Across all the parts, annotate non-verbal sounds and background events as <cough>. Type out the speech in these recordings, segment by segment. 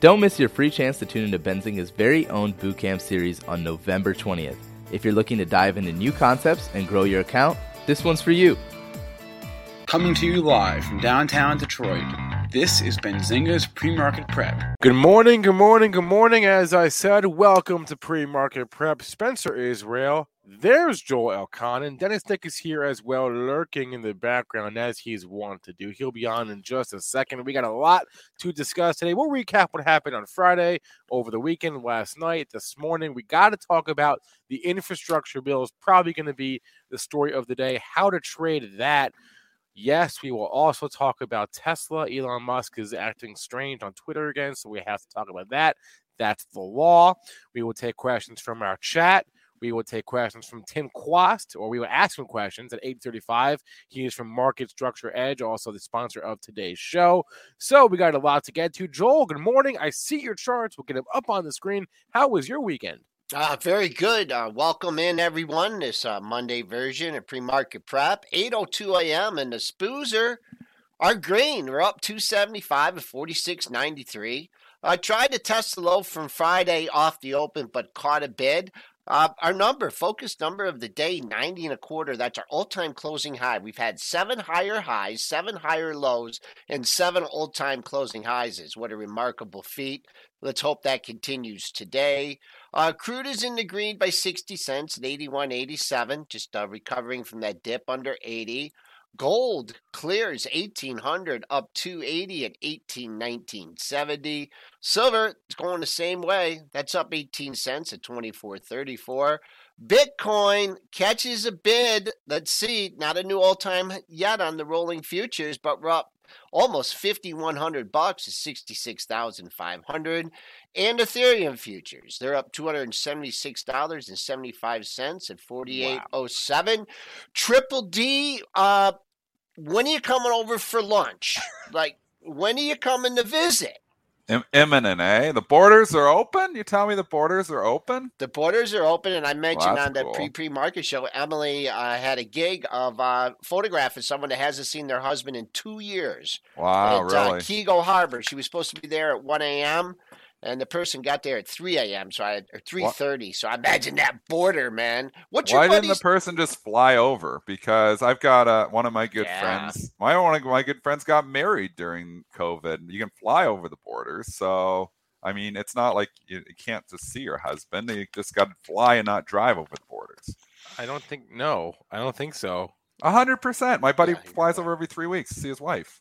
Don't miss your free chance to tune into Benzinga's very own bootcamp series on November 20th. If you're looking to dive into new concepts and grow your account, this one's for you. Coming to you live from downtown Detroit, this is Benzinga's Pre-Market Prep. Good morning, good morning, good morning. As I said, welcome to Pre-Market Prep. Spencer Israel, there's Joel Elconin, and Dennis Dick is here as well, lurking in the background as he's wont to do. He'll be on in just a second. We got a lot to discuss today. We'll recap what happened on Friday, over the weekend, last night, this morning. We got to talk about the infrastructure bill is probably going to be the story of the day. How to trade that. Yes, we will also talk about Tesla. Elon Musk is acting strange on Twitter again, so we have to talk about that. That's the law. We will take questions from our chat. We will take questions from Tim Quast, or we will ask him questions at 835. He is from Market Structure Edge, also the sponsor of today's show. So we got a lot to get to. Joel, good morning. I see your charts. We'll get them up on the screen. How was your weekend? Uh, very good. Uh, welcome in, everyone. This uh, Monday version of pre-market prep, 8:02 a.m. and the Spoozer are green. We're up 275 at 46.93. I tried to test the low from Friday off the open, but caught a bid. Uh, our number, focus number of the day, 90 and a quarter. That's our all time closing high. We've had seven higher highs, seven higher lows, and seven all time closing highs. Is What a remarkable feat. Let's hope that continues today. Uh, crude is in the green by 60 cents at 81.87, just uh, recovering from that dip under 80. Gold clears 1800 up 280 at 1819.70. Silver is going the same way. That's up 18 cents at 24.34. Bitcoin catches a bid. Let's see, not a new all-time yet on the rolling futures, but we're up almost 5100 bucks to 66,500 and Ethereum futures they're up $276.75 at 4807 wow. Triple D uh when are you coming over for lunch like when are you coming to visit imminent, eh? The borders are open. You tell me the borders are open. The borders are open, and I mentioned well, on the cool. pre pre market show, Emily uh, had a gig of uh, photographing someone that hasn't seen their husband in two years. Wow, at, uh, really? Uh, Keego Harbor. She was supposed to be there at one a.m and the person got there at 3 a.m. So I or 3:30. So I imagine that border, man. What's Why your didn't the person just fly over? Because I've got a, one of my good yeah. friends. My one of my good friends got married during COVID. You can fly over the borders, so I mean, it's not like you, you can't just see your husband. You just got to fly and not drive over the borders. I don't think no. I don't think so. A hundred percent. My buddy yeah, flies over every three weeks to see his wife.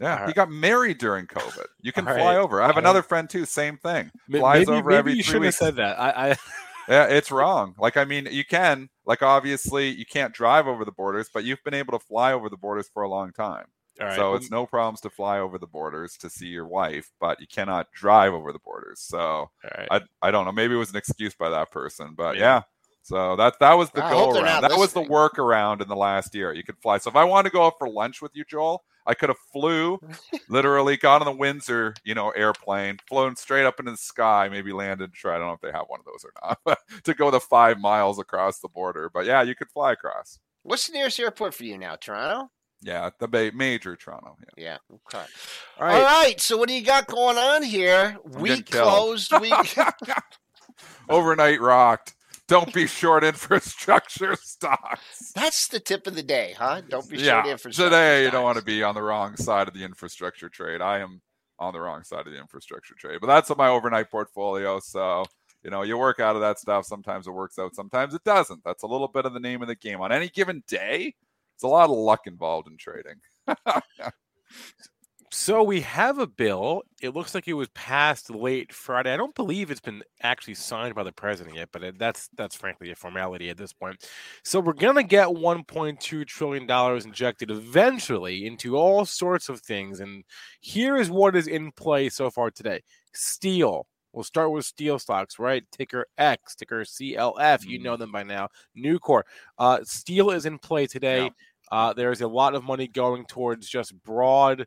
Yeah, right. he got married during COVID. You can All fly right. over. I have another friend too. Same thing. Flies maybe, over maybe every you three weeks. have said that. I, I... <laughs> yeah, it's wrong. Like I mean, you can. Like obviously, you can't drive over the borders, but you've been able to fly over the borders for a long time. Right. So it's no problems to fly over the borders to see your wife, but you cannot drive over the borders. So right. I I don't know. Maybe it was an excuse by that person, but yeah. yeah. So that that was the I go around. That listening. was the workaround in the last year. You could fly. So if I want to go out for lunch with you, Joel, I could have flew, <laughs> literally got on the Windsor, you know, airplane, flown straight up into the sky, maybe landed. Sure, I don't know if they have one of those or not, <laughs> to go the five miles across the border. But yeah, you could fly across. What's the nearest airport for you now, Toronto? Yeah, the ba- major Toronto. Yeah. yeah. Okay. All right. All right. So what do you got going on here? I'm week closed. Week <laughs> overnight rocked. Don't be short infrastructure <laughs> stocks. That's the tip of the day, huh? Don't be yeah. short infrastructure. Today, stocks. you don't want to be on the wrong side of the infrastructure trade. I am on the wrong side of the infrastructure trade, but that's my overnight portfolio. So you know, you work out of that stuff. Sometimes it works out, sometimes it doesn't. That's a little bit of the name of the game. On any given day, it's a lot of luck involved in trading. <laughs> so we have a bill. It looks like it was passed late Friday. I don't believe it's been actually signed by the president yet, but that's that's frankly a formality at this point. So we're gonna get 1.2 trillion dollars injected eventually into all sorts of things. And here is what is in play so far today: steel, We'll start with steel stocks, right? Ticker X, ticker CLF. You know mm-hmm. them by now. Nucor. Uh, steel is in play today. Yeah. Uh, there's a lot of money going towards just broad.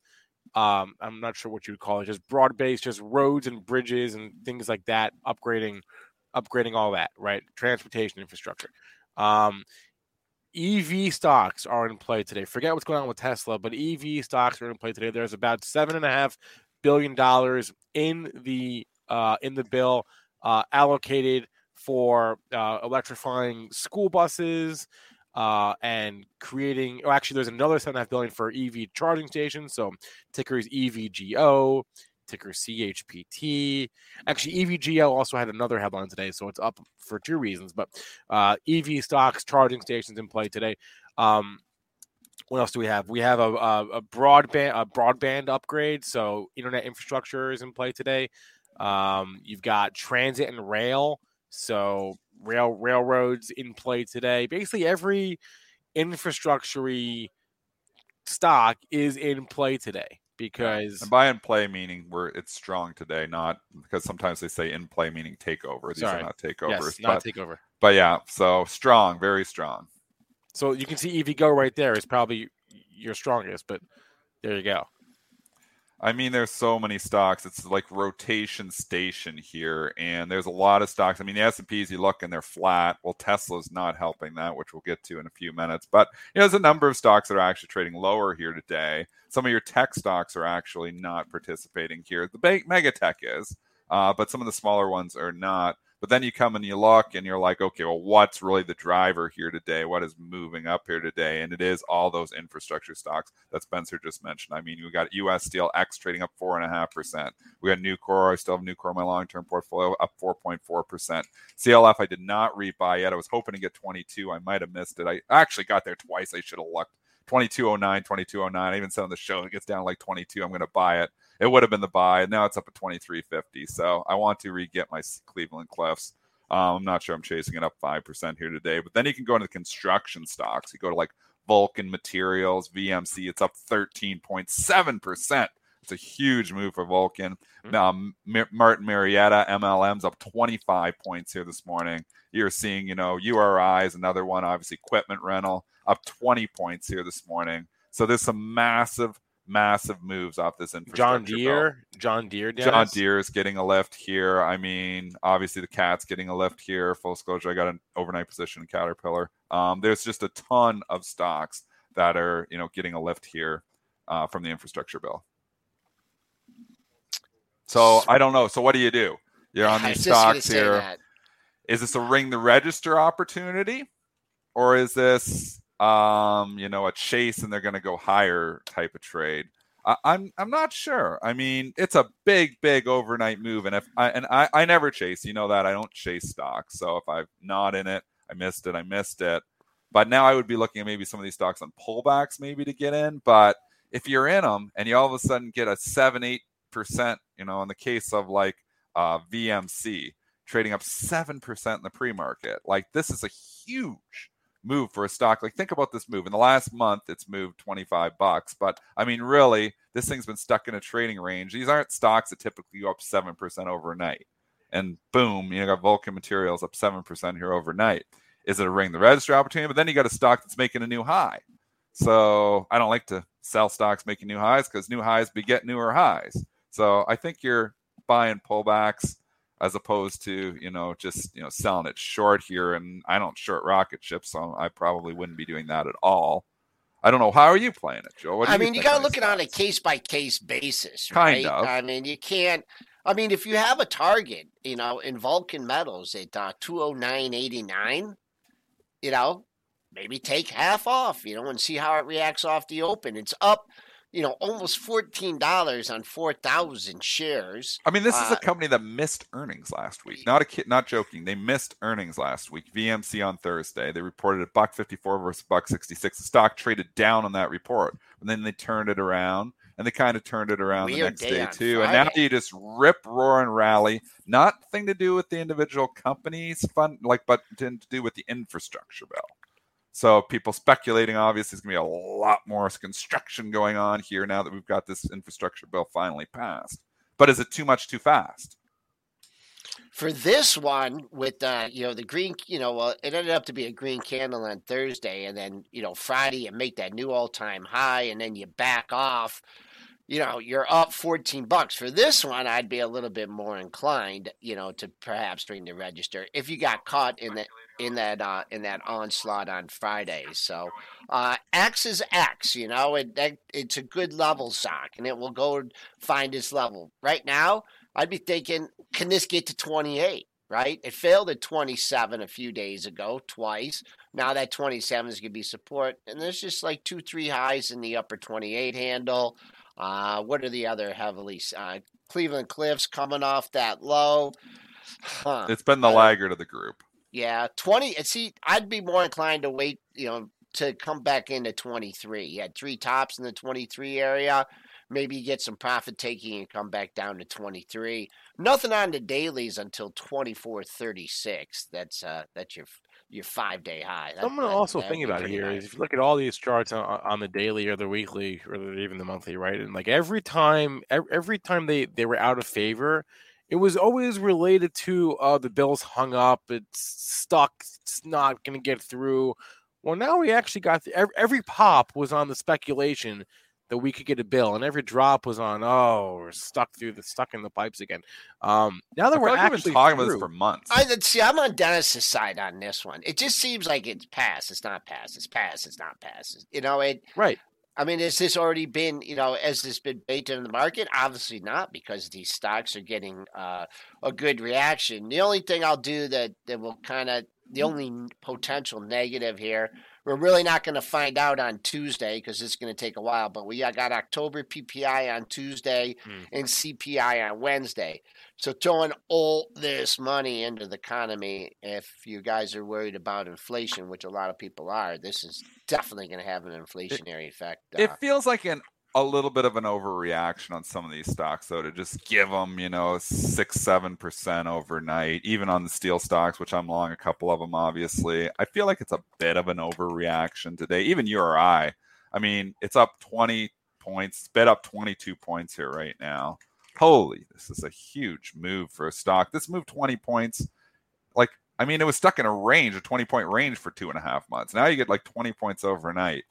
Um, I'm not sure what you would call it, just broad based, just roads and bridges and things like that, upgrading, upgrading all that, right? Transportation infrastructure. Um, EV stocks are in play today. Forget what's going on with Tesla, but EV stocks are in play today. There's about seven and a half billion dollars in the uh, in the bill uh, allocated for uh, electrifying school buses uh, and creating. Oh, actually, there's another seven and a half billion for EV charging stations. So ticker is EVGO, ticker CHPT. Actually, EVGO also had another headline today, so it's up for two reasons. But uh, EV stocks, charging stations in play today. Um, what else do we have? We have a, a, a, broadband a broadband upgrade. So internet infrastructure is in play today. Um, you've got transit and rail. So rail railroads in play today. Basically, every infrastructure stock is in play today because and by in play meaning where it's strong today, not because sometimes they say in play meaning takeover. These Sorry. are not takeovers, yes, not but, takeover. But yeah, so strong, very strong. So you can see EVGO right there is probably your strongest, but there you go. I mean, there's so many stocks. It's like rotation station here, and there's a lot of stocks. I mean, the S and P's you look and they're flat. Well, Tesla's not helping that, which we'll get to in a few minutes. But you know, there's a number of stocks that are actually trading lower here today. Some of your tech stocks are actually not participating here. The big mega tech is, uh, but some of the smaller ones are not. But then you come and you look and you're like, okay, well, what's really the driver here today? What is moving up here today? And it is all those infrastructure stocks that Spencer just mentioned. I mean, we got US Steel X trading up four and a half percent. We got Nucor. I still have Nucor in my long term portfolio up 4.4 percent. CLF I did not rebuy yet. I was hoping to get 22. I might have missed it. I actually got there twice. I should have looked. 2209, 2209. I even said on the show it gets down like 22. I'm going to buy it it would have been the buy. And now it's up at 23.50. So I want to re get my Cleveland Cliffs. Um, I'm not sure I'm chasing it up 5% here today. But then you can go into the construction stocks. You go to like Vulcan Materials, VMC, it's up 13.7%. It's a huge move for Vulcan. Mm-hmm. Um, Martin Marietta, MLM's up 25 points here this morning. You're seeing, you know, URI is another one, obviously, equipment rental up 20 points here this morning. So there's some massive massive moves off this infrastructure. John Deere, John Deere, Dennis. John Deere is getting a lift here. I mean, obviously the cat's getting a lift here. Full disclosure, I got an overnight position in Caterpillar. Um, there's just a ton of stocks that are you know getting a lift here uh, from the infrastructure bill. So I don't know. So what do you do? You're on <laughs> these stocks here. Is this a ring the register opportunity, or is this um, you know, a chase and they're going to go higher type of trade. I, I'm I'm not sure. I mean, it's a big, big overnight move, and if I and I, I never chase, you know that I don't chase stocks. So if I'm not in it, I missed it, I missed it. But now I would be looking at maybe some of these stocks on pullbacks, maybe to get in. But if you're in them and you all of a sudden get a seven, eight percent, you know, in the case of like uh, VMC trading up seven percent in the pre-market, like this is a huge move for a stock. Like think about this move. In the last month, it's moved 25 bucks. But I mean, really, this thing's been stuck in a trading range. These aren't stocks that typically go up 7% overnight. And boom, you got Vulcan Materials up 7% here overnight. Is it a ring the register opportunity? But then you got a stock that's making a new high. So I don't like to sell stocks making new highs because new highs beget newer highs. So I think you're buying pullbacks as opposed to you know just you know selling it short here and i don't short rocket ships so i probably wouldn't be doing that at all I don't know. How are you playing it, Joe? I mean, you, you got to look at it on a case by case basis, right? Kind of. I mean, you can't. I mean, if you have a target, you know, in Vulcan Metals at uh, 209.89, you know, maybe take half off, you know, and see how it reacts off the open. It's up you know, almost fourteen dollars on four thousand shares. I mean, this is a uh, company that missed earnings last week. Not a kid, not joking. They missed earnings last week. VMC on Thursday. They reported a buck fifty four versus buck sixty six. The stock traded down on that report, and then they turned it around, and they kind of turned it around Weird the next day, day too. Friday. And now you just rip, roar, and rally. Nothing to do with the individual companies, fun like, but to do with the infrastructure bill. So people speculating, obviously, there's going to be a lot more construction going on here now that we've got this infrastructure bill finally passed. But is it too much too fast? For this one, with uh, you know the green, you know, well, it ended up to be a green candle on Thursday, and then you know Friday you make that new all-time high, and then you back off you know, you're up 14 bucks. For this one, I'd be a little bit more inclined, you know, to perhaps ring the register if you got caught in that in that uh, in that onslaught on Friday. So uh, X is X, you know, it, that, it's a good level stock, and it will go find its level. Right now, I'd be thinking, can this get to 28? Right? It failed at 27 a few days ago, twice. Now that 27 is going to be support, and there's just like two, three highs in the upper 28 handle. Uh, what are the other heavily? Uh, Cleveland Cliffs coming off that low. Huh. It's been the laggard of the group. Yeah, twenty. See, I'd be more inclined to wait. You know, to come back into twenty three. You had three tops in the twenty three area. Maybe get some profit taking and come back down to twenty three. Nothing on the dailies until twenty four thirty six. That's uh, that's your your five day high. That, Someone also think about it here is if you look at all these charts on, on, the daily or the weekly or even the monthly, right? And like every time, every time they they were out of favor, it was always related to uh, the Bills hung up, it's stuck, it's not going to get through. Well, now we actually got the, every, every pop was on the speculation that we could get a bill, and every drop was on. Oh, we're stuck through the stuck in the pipes again. Um, now that we're like actually talking about this for months, I see. I'm on Dennis's side on this one. It just seems like it's past. It's not past. It's past. It's not past. You know it. Right. I mean, has this already been, you know, has this been baked in the market? Obviously not, because these stocks are getting uh, a good reaction. The only thing I'll do that that will kind of the only potential negative here we're really not going to find out on Tuesday because it's going to take a while. But we got October PPI on Tuesday mm. and CPI on Wednesday. So throwing all this money into the economy, if you guys are worried about inflation, which a lot of people are, this is definitely going to have an inflationary effect. Uh, it feels like an a little bit of an overreaction on some of these stocks, though, to just give them, you know, six, seven percent overnight, even on the steel stocks, which I'm long a couple of them, obviously. I feel like it's a bit of an overreaction today. Even URI, I mean, it's up 20 points, bid up 22 points here right now. Holy, this is a huge move for a stock. This moved 20 points. Like, I mean, it was stuck in a range, a 20 point range for two and a half months. Now you get like 20 points overnight.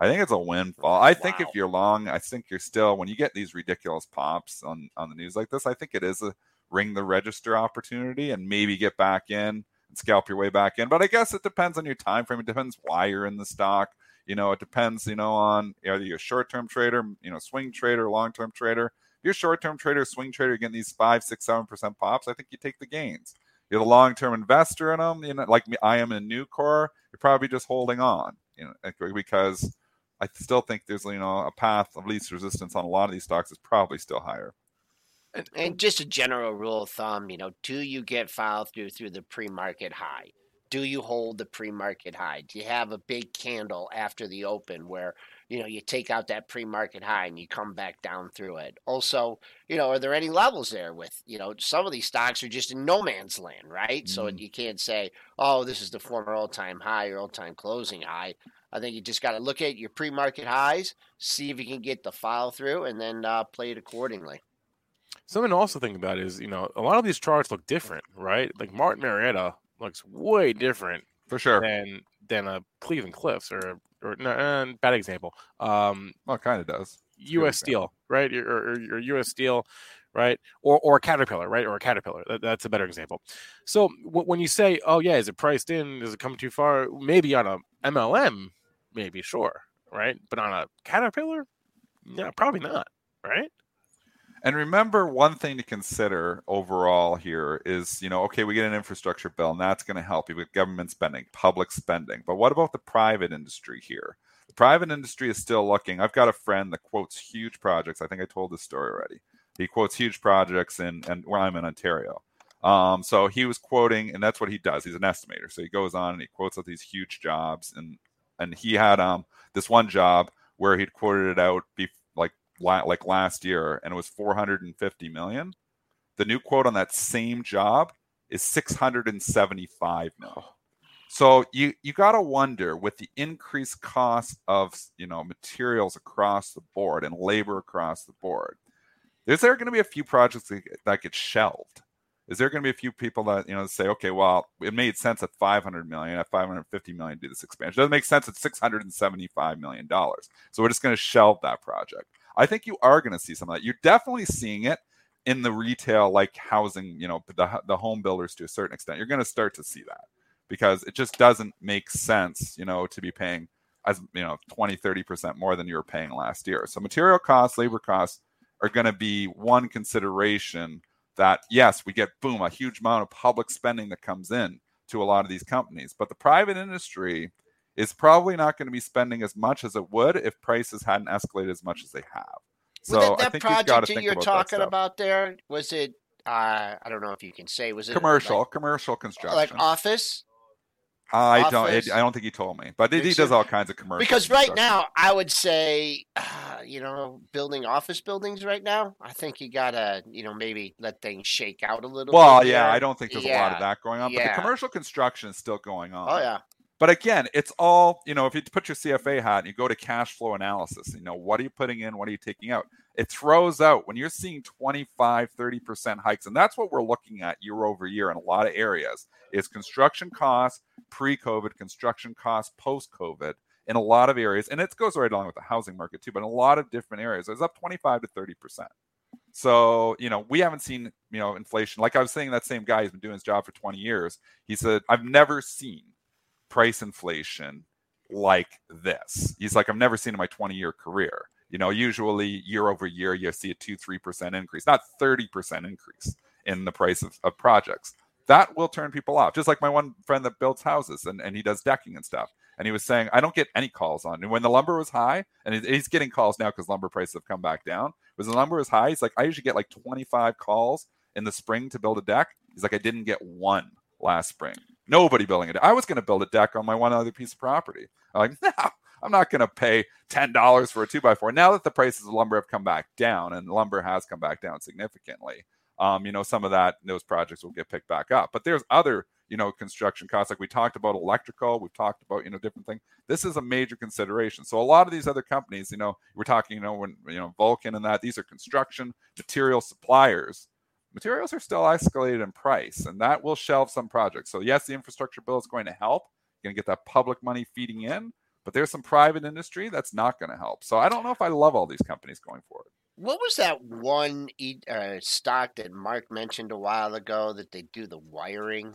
I think it's a windfall. I think wow. if you're long, I think you're still when you get these ridiculous pops on on the news like this. I think it is a ring the register opportunity and maybe get back in and scalp your way back in. But I guess it depends on your time frame. It depends why you're in the stock. You know, it depends. You know, on are you a short term trader, you know, swing trader, long term trader. If you're a short term trader, swing trader, getting these five, six, seven percent pops. I think you take the gains. You're the long term investor in them. You know, like me, I am in Nucor. You're probably just holding on. You know, because I still think there's you know a path of least resistance on a lot of these stocks is probably still higher. And, and just a general rule of thumb, you know, do you get filed through through the pre-market high? Do you hold the pre-market high? Do you have a big candle after the open where you know you take out that pre-market high and you come back down through it? Also, you know, are there any levels there with you know some of these stocks are just in no man's land, right? Mm-hmm. So you can't say, oh, this is the former all-time high or all-time closing high. I think you just got to look at your pre-market highs, see if you can get the file through, and then uh, play it accordingly. Something to also think about is, you know, a lot of these charts look different, right? Like Martin Marietta looks way different for sure than than a Cleveland Cliffs or or no, uh, bad example. Um, well, it kind of does. It's U.S. Steel, right? Or, or, or U.S. Steel, right? Or or Caterpillar, right? Or a Caterpillar. That, that's a better example. So w- when you say, "Oh yeah, is it priced in? Does it come too far?" Maybe on a MLM, maybe sure right? But on a Caterpillar, yeah, probably not, right? And remember, one thing to consider overall here is, you know, okay, we get an infrastructure bill, and that's going to help you with government spending, public spending. But what about the private industry here? The private industry is still looking. I've got a friend that quotes huge projects. I think I told this story already. He quotes huge projects in and where I'm in Ontario. Um, so he was quoting, and that's what he does. He's an estimator. So he goes on and he quotes out these huge jobs, and and he had um this one job where he'd quoted it out be, like like last year, and it was 450 million. The new quote on that same job is 675 million. So you you got to wonder with the increased cost of you know materials across the board and labor across the board, is there going to be a few projects that, that get shelved? Is there going to be a few people that you know say, okay, well, it made sense at 500 million, at 550 million to do this expansion. It doesn't make sense at 675 million dollars. So we're just going to shelve that project. I think you are going to see some of that. You're definitely seeing it in the retail, like housing, you know, the the home builders to a certain extent. You're going to start to see that because it just doesn't make sense, you know, to be paying as you know 20 30% more than you were paying last year so material costs labor costs are going to be one consideration that yes, we get boom, a huge amount of public spending that comes in to a lot of these companies, but the private industry is probably not going to be spending as much as it would if prices hadn't escalated as much as they have. So well, that, think project that you're about talking about there was it? Uh, I don't know if you can say was it commercial, like, commercial construction, like office. I don't. It, I don't think he told me, but he does all kinds of commercials. Because right now, I would say, uh, you know, building office buildings right now, I think you gotta, you know, maybe let things shake out a little. Well, yeah, there. I don't think there's yeah. a lot of that going on, but the commercial construction is still going on. Oh yeah, But again, it's all, you know, if you put your CFA hat and you go to cash flow analysis, you know, what are you putting in? What are you taking out? It throws out when you're seeing 25, 30% hikes. And that's what we're looking at year over year in a lot of areas is construction costs, pre-COVID, construction costs, post-COVID in a lot of areas. And it goes right along with the housing market too, but in a lot of different areas, it's up 25 to 30%. So, you know, we haven't seen, you know, inflation. Like I was saying, that same guy who's been doing his job for 20 years. He said, I've never seen price inflation like this. He's like, I've never seen in my 20 year career. You know, usually year over year, you see a two, 3% increase, not 30% increase in the price of, of projects. That will turn people off. Just like my one friend that builds houses and, and he does decking and stuff. And he was saying, I don't get any calls on. And when the lumber was high, and he's getting calls now because lumber prices have come back down. When the lumber was high, he's like, I usually get like 25 calls in the spring to build a deck. He's like, I didn't get one last spring. Nobody building deck. I was going to build a deck on my one other piece of property. I'm like, <laughs> no, I'm not going to pay $10 for a two by four. Now that the prices of lumber have come back down and lumber has come back down significantly, um, you know, some of that, those projects will get picked back up. But there's other, you know, construction costs. Like we talked about electrical, we've talked about, you know, different things. This is a major consideration. So a lot of these other companies, you know, we're talking, you know, when, you know, Vulcan and that, these are construction material suppliers materials are still escalated in price and that will shelve some projects so yes the infrastructure bill is going to help you're going to get that public money feeding in but there's some private industry that's not going to help so i don't know if i love all these companies going forward what was that one uh, stock that Mark mentioned a while ago that they do the wiring,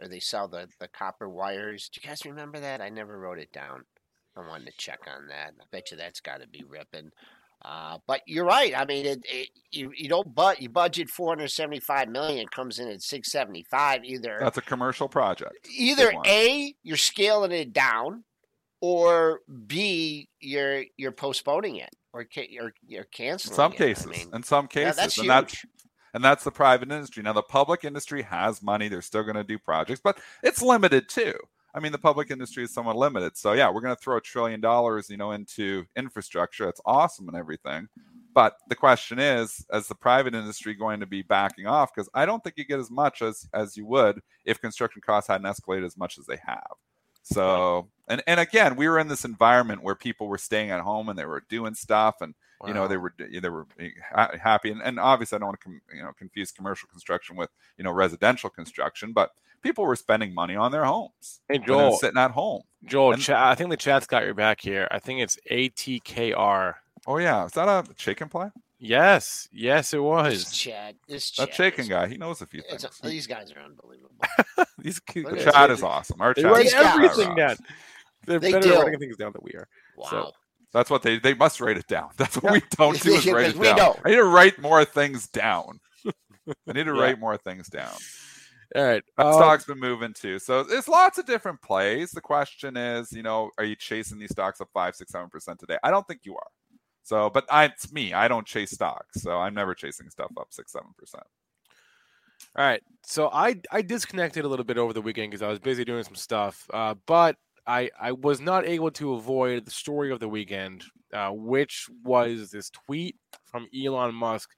or they sell the the copper wires? Do you guys remember that? I never wrote it down. I wanted to check on that. I bet you that's got to be ripping. Uh, but you're right. I mean, it, it, you you don't but you budget 475 million, comes in at 675. Either that's a commercial project either a you're scaling it down, or b you're you're postponing it or ca- you're you're in canceling. some it. cases I mean, in some yeah, cases that's and huge. that's and that's the private industry now the public industry has money they're still going to do projects but it's limited too i mean the public industry is somewhat limited. So yeah we're going to throw a trillion dollars you know into infrastructure. It's awesome and everything. But the question is is the private industry going to be backing off? Because i don't think you get as much as as you would if construction costs hadn't escalated as much as they have. So and and again we were in this environment where people were staying at home and they were doing stuff and you know they were they were happy. And, and obviously i don't want to com- you know confuse commercial construction with you know residential construction but people were spending money on their homes Hey, when Joel. sitting at home Joel, And- cha- I think the chat's got your back here. I think it's ATKR. oh yeah is that a chicken play Yes, yes, it This was. Chad, this that Chad chicken is- guy he knows a few things a- these guys are unbelievable. <laughs> These Look the at chat this. is awesome our They chat write is These guys- everything down. They're They better do. at writing things down than we are. Wow. So, that's what they they must write it down. <laughs> That's what we don't do is write it down. Don't. I need to write more things down. <laughs> I need to yeah. write more things down. All right. Um, stock's been moving too. So there's lots of different plays. The question is, you know, are you chasing these stocks up five, six, seven percent today? I don't think you are. So, but I, it's me. I don't chase stocks, so I'm never chasing stuff up six, seven percent. All right. So I I disconnected a little bit over the weekend because I was busy doing some stuff. Uh, but I I was not able to avoid the story of the weekend, uh, which was this tweet from Elon Musk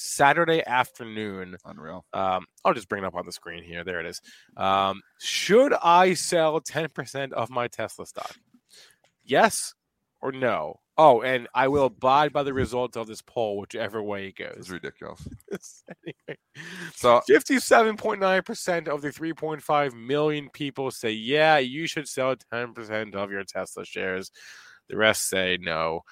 Saturday afternoon. Unreal. Um, I'll just bring it up on the screen here. There it is. Um, should I sell 10% of my Tesla stock? Yes or no? Oh, and I will abide by the results of this poll, whichever way it goes. <laughs> It's ridiculous. anyway, so 57.9% of the 3.5 million people say, yeah, you should sell 10% of your Tesla shares. The rest say no.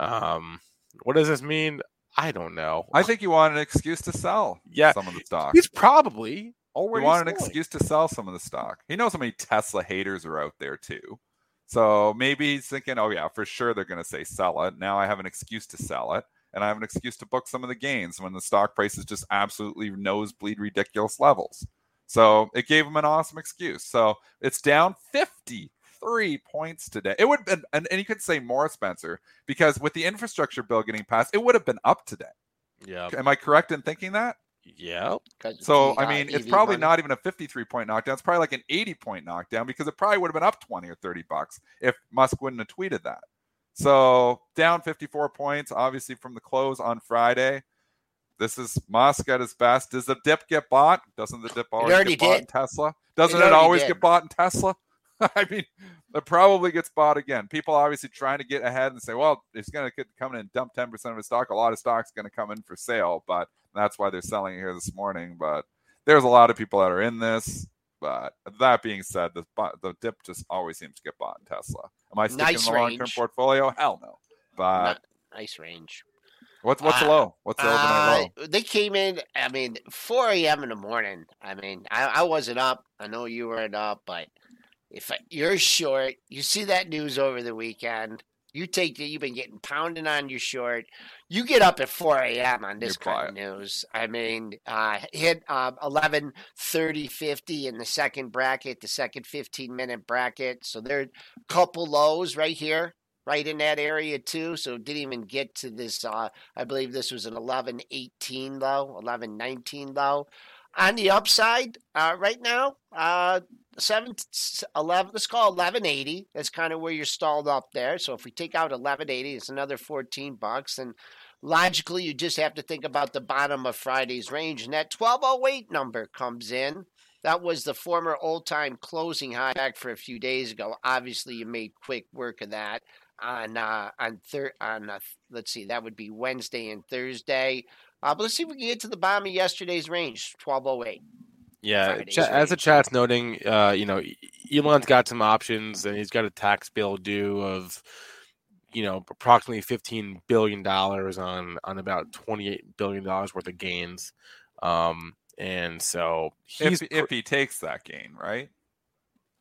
Um, what does this mean? I don't know. I think you want an excuse to sell <laughs> yeah, some of the stock. He's probably already. You want an excuse to sell some of the stock. He knows how many Tesla haters are out there too. So maybe he's thinking, oh, yeah, for sure they're going to say sell it. Now I have an excuse to sell it. And I have an excuse to book some of the gains when the stock price is just absolutely nosebleed ridiculous levels. So it gave him an awesome excuse. So it's down 53 points today. It would have been, and, and you could say more, Spencer, because with the infrastructure bill getting passed, it would have been up today. Yeah. Am I correct in thinking that? Yeah. So I mean, it's probably money. not even a 53 point knockdown. It's probably like an 80 point knockdown because it probably would have been up 20 or 30 bucks if Musk wouldn't have tweeted that. So down 54 points, obviously from the close on Friday. This is Musk at his best. Does the dip get bought? Doesn't the dip always get bought did. in Tesla? Doesn't it, it always did. get bought in Tesla? <laughs> I mean, it probably gets bought again. People obviously trying to get ahead and say, well, it's going to come in and dump 10% of his stock. A lot of stock's going to come in for sale, but that's why they're selling it here this morning. But there's a lot of people that are in this. But that being said, the the dip just always seems to get bought in Tesla. Am I sticking nice in the long term portfolio? Hell no. But nice range. What's what's uh, low? What's the overnight low? Uh, they came in. I mean, 4 a.m. in the morning. I mean, I, I wasn't up. I know you weren't up, but if you're short, you see that news over the weekend. You take it. You've been getting pounding on your short. You get up at 4 a.m. on this kind of news. I mean, uh, hit uh, 11, 30, 50 in the second bracket, the second 15 minute bracket. So there are a couple lows right here, right in that area too. So didn't even get to this. Uh, I believe this was an 11, 18 low, 11, 19 low. On the upside, uh, right now, uh, seven, 11, let's call 1180. That's kind of where you're stalled up there. So if we take out 1180, it's another 14 bucks. And logically, you just have to think about the bottom of Friday's range. And that 1208 number comes in. That was the former old time closing high back for a few days ago. Obviously, you made quick work of that on uh, on thir- on uh, let's see, that would be Wednesday and Thursday. Uh, but let's see if we can get to the bottom of yesterday's range, 1208. Yeah, ch- as the chat's noting, uh, you know, Elon's got some options, and he's got a tax bill due of, you know, approximately fifteen billion dollars on on about twenty eight billion dollars worth of gains, um, and so if if he takes that gain, right?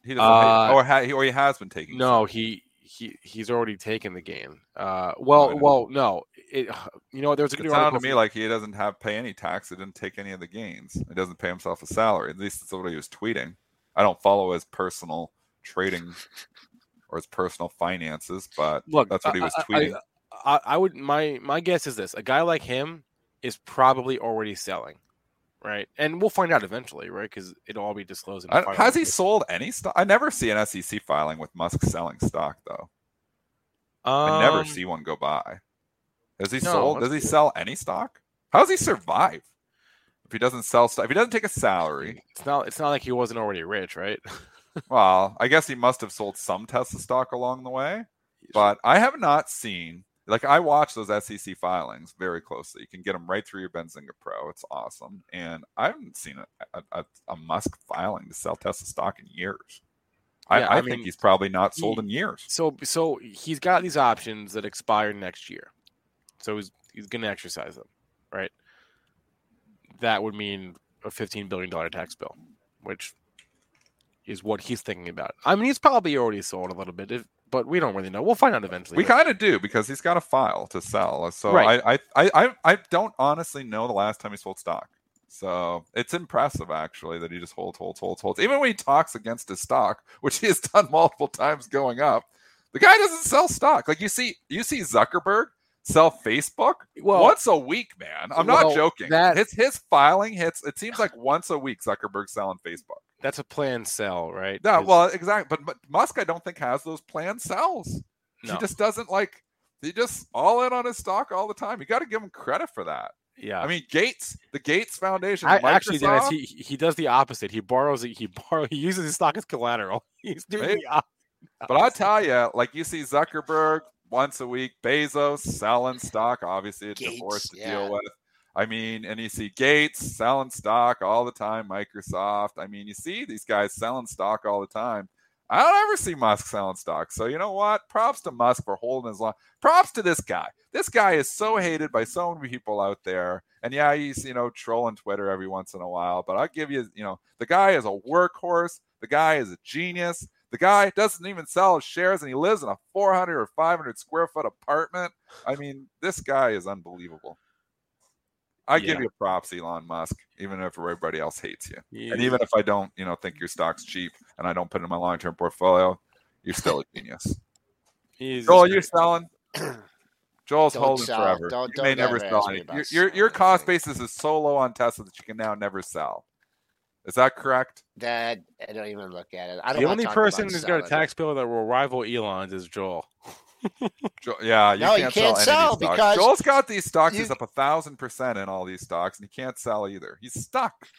He doesn't, uh, or ha- or he has been taking. No, he he he's already taken the gain. Uh, well, well, no, it, <sighs> you know, there's a good. It sounded to me like he doesn't have pay any tax. He didn't take any of the gains. He doesn't pay himself a salary. At least that's what he was tweeting. I don't follow his personal trading or his personal finances, but look, that's what he was tweeting. I, I, I would my my guess is this: a guy like him is probably already selling right? And we'll find out eventually, right? Because it'll all be disclosed. has he sold any stock? I never see an SEC filing with Musk selling stock, though. Um, I never um, see one go by. Has he no, sold? Does he sell any stock? How does he survive if he doesn't sell stuff? If he doesn't take a salary, it's not. It's not like he wasn't already rich, right? <laughs> well, I guess he must have sold some Tesla stock along the way, but I have not seen. Like I watch those SEC filings very closely. You can get them right through your Benzinga Pro. It's awesome, and I haven't seen a, a, a Musk filing to sell Tesla stock in years. I, yeah, I, I mean, think he's probably not sold he, in years. So, so he's got these options that expire next year. So he's he's going to exercise them, right? That would mean a fifteen billion dollar tax bill, which is what he's thinking about. I mean, he's probably already sold a little bit. If but we don't really know. We'll find out eventually. We kind of do because he's got a file to sell. So right. I, I, I, I don't honestly know the last time he sold stock. So it's impressive actually that he just holds, holds, holds, holds. Even when he talks against his stock, <laughs> which he has done multiple times going up, the guy doesn't sell stock. Like you see, you see Zuckerberg sell Facebook well, once a week, man. I'm well, not joking. That, his his filing hits. It seems like once a week Zuckerberg selling Facebook. That's a planned sell, right? Yeah, well, exactly. But, but Musk, I don't think has those planned sells. No. He just doesn't like. He just all in on his stock all the time. You got to give him credit for that. Yeah, I mean Gates, the Gates Foundation. I, actually, Dennis, he he does the opposite. He borrows it. He borrow. He uses his stock as collateral. <laughs> He's doing right? the opposite. But I tell you, like you see Zuckerberg once a week, Bezos selling stock, obviously a Gates, divorce to yeah. deal with. I mean, and you see Gates selling stock all the time, Microsoft. I mean, you see these guys selling stock all the time. I don't ever see Musk selling stock. So you know what? Props to Musk for holding his line. Props to this guy. This guy is so hated by so many people out there. And yeah, he's you know trolling Twitter every once in a while. But I'll give you, you know, the guy is a workhorse. The guy is a genius. The guy doesn't even sell his shares and he lives in a 400 or 500 square foot apartment. I mean, this guy is unbelievable. I yeah. give you props, Elon Musk, even if everybody else hates you. Yeah. And even if I don't, you know, think your stock's cheap and I don't put it in my long term portfolio, you're still a genius. He's Joel, you're selling. <clears throat> Joel's don't holding sell. forever. Don't, you don't may never sell. Your, your, your cost basis is so low on Tesla that you can now never sell. Is that correct? That I don't even look at it. I don't the only person who's got a tax bill that will rival Elon's is Joel. <laughs> Joel yeah, you, no, can't, you can't sell, sell because Joel's got these stocks. You... He's up a thousand percent in all these stocks, and he can't sell either. He's stuck.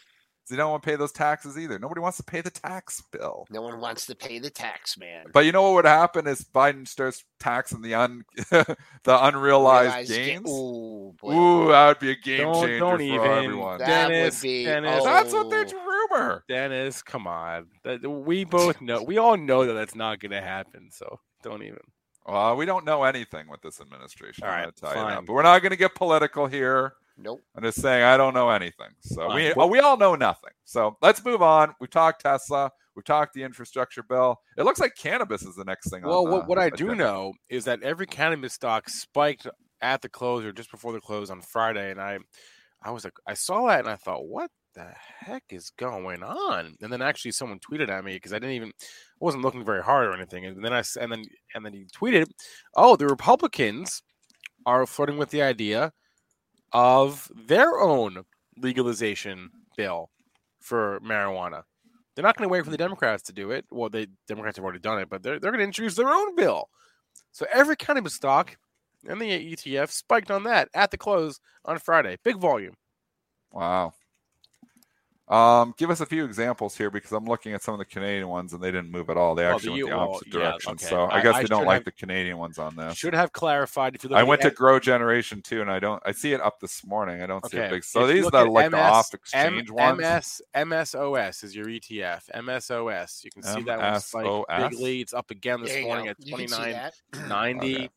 They don't want to pay those taxes either. Nobody wants to pay the tax bill. No one wants to pay the tax, man. But you know what would happen is Biden starts taxing the un <laughs> the unrealized Realized gains. Ooh, boy. Ooh, that would be a game don't, changer don't for even. everyone. That Dennis, be, Dennis, oh. that's what they're oh. rumor. Dennis, come on. We both know. We all know that that's not going to happen. So don't even. Well, we don't know anything with this administration. All right, fine. But we're not going to get political here. Nope. I'm just saying I don't know anything. So we uh, well, we all know nothing. So let's move on. We've talked Tesla. We've talked the infrastructure bill. It looks like cannabis is the next thing. Well, the, what, what I do know is that every cannabis stock spiked at the close or just before the close on Friday, and I, I was like, I saw that and I thought, what the heck is going on? And then actually someone tweeted at me because I didn't even, I wasn't looking very hard or anything, and then I and then and then he tweeted, oh, the Republicans are flirting with the idea of their own legalization bill for marijuana. They're not going to wait for the Democrats to do it. Well, the Democrats have already done it, but they're, they're going to introduce their own bill. So every cannabis stock and the ETF spiked on that at the close on Friday. Big volume. Wow. Um, give us a few examples here because I'm looking at some of the Canadian ones and they didn't move at all. They actually oh, the, went the opposite well, direction. Yeah, okay. So I, I guess I we don't like have, the Canadian ones on this. Should have clarified if you look. I went to Grow Generation too, and I don't. I see it up this morning. I don't okay. see a big. So if these are the, like MS, the off exchange M, ones. MS MSOS is your ETF. MSOS. You can see that one spike bigly. It's up again this morning at 29.90.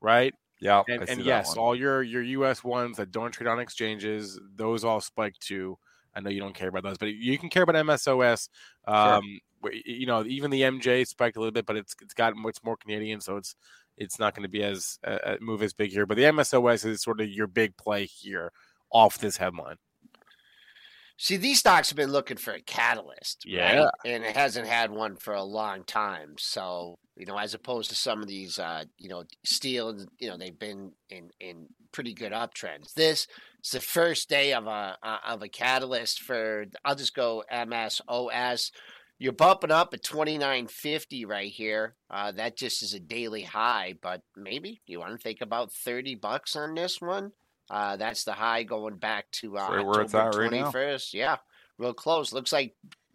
Right. Yeah. And, and yes, all your your US ones that don't trade on exchanges, those all spiked too. I know you don't care about those, but you can care about MSOS. Um, sure. You know, even the MJ spiked a little bit, but it's it's got it's more Canadian, so it's it's not going to be as uh, move as big here. But the MSOS is sort of your big play here off this headline. See, these stocks have been looking for a catalyst, yeah, right? and it hasn't had one for a long time. So, you know, as opposed to some of these, uh, you know, steel, you know, they've been in in pretty good uptrends. This is the first day of a uh, of a catalyst for. I'll just go MSOS. You're bumping up at 29.50 right here. Uh, that just is a daily high, but maybe you want to think about 30 bucks on this one. Uh, that's the high going back to uh, October right 21st. Yeah, real close. Looks like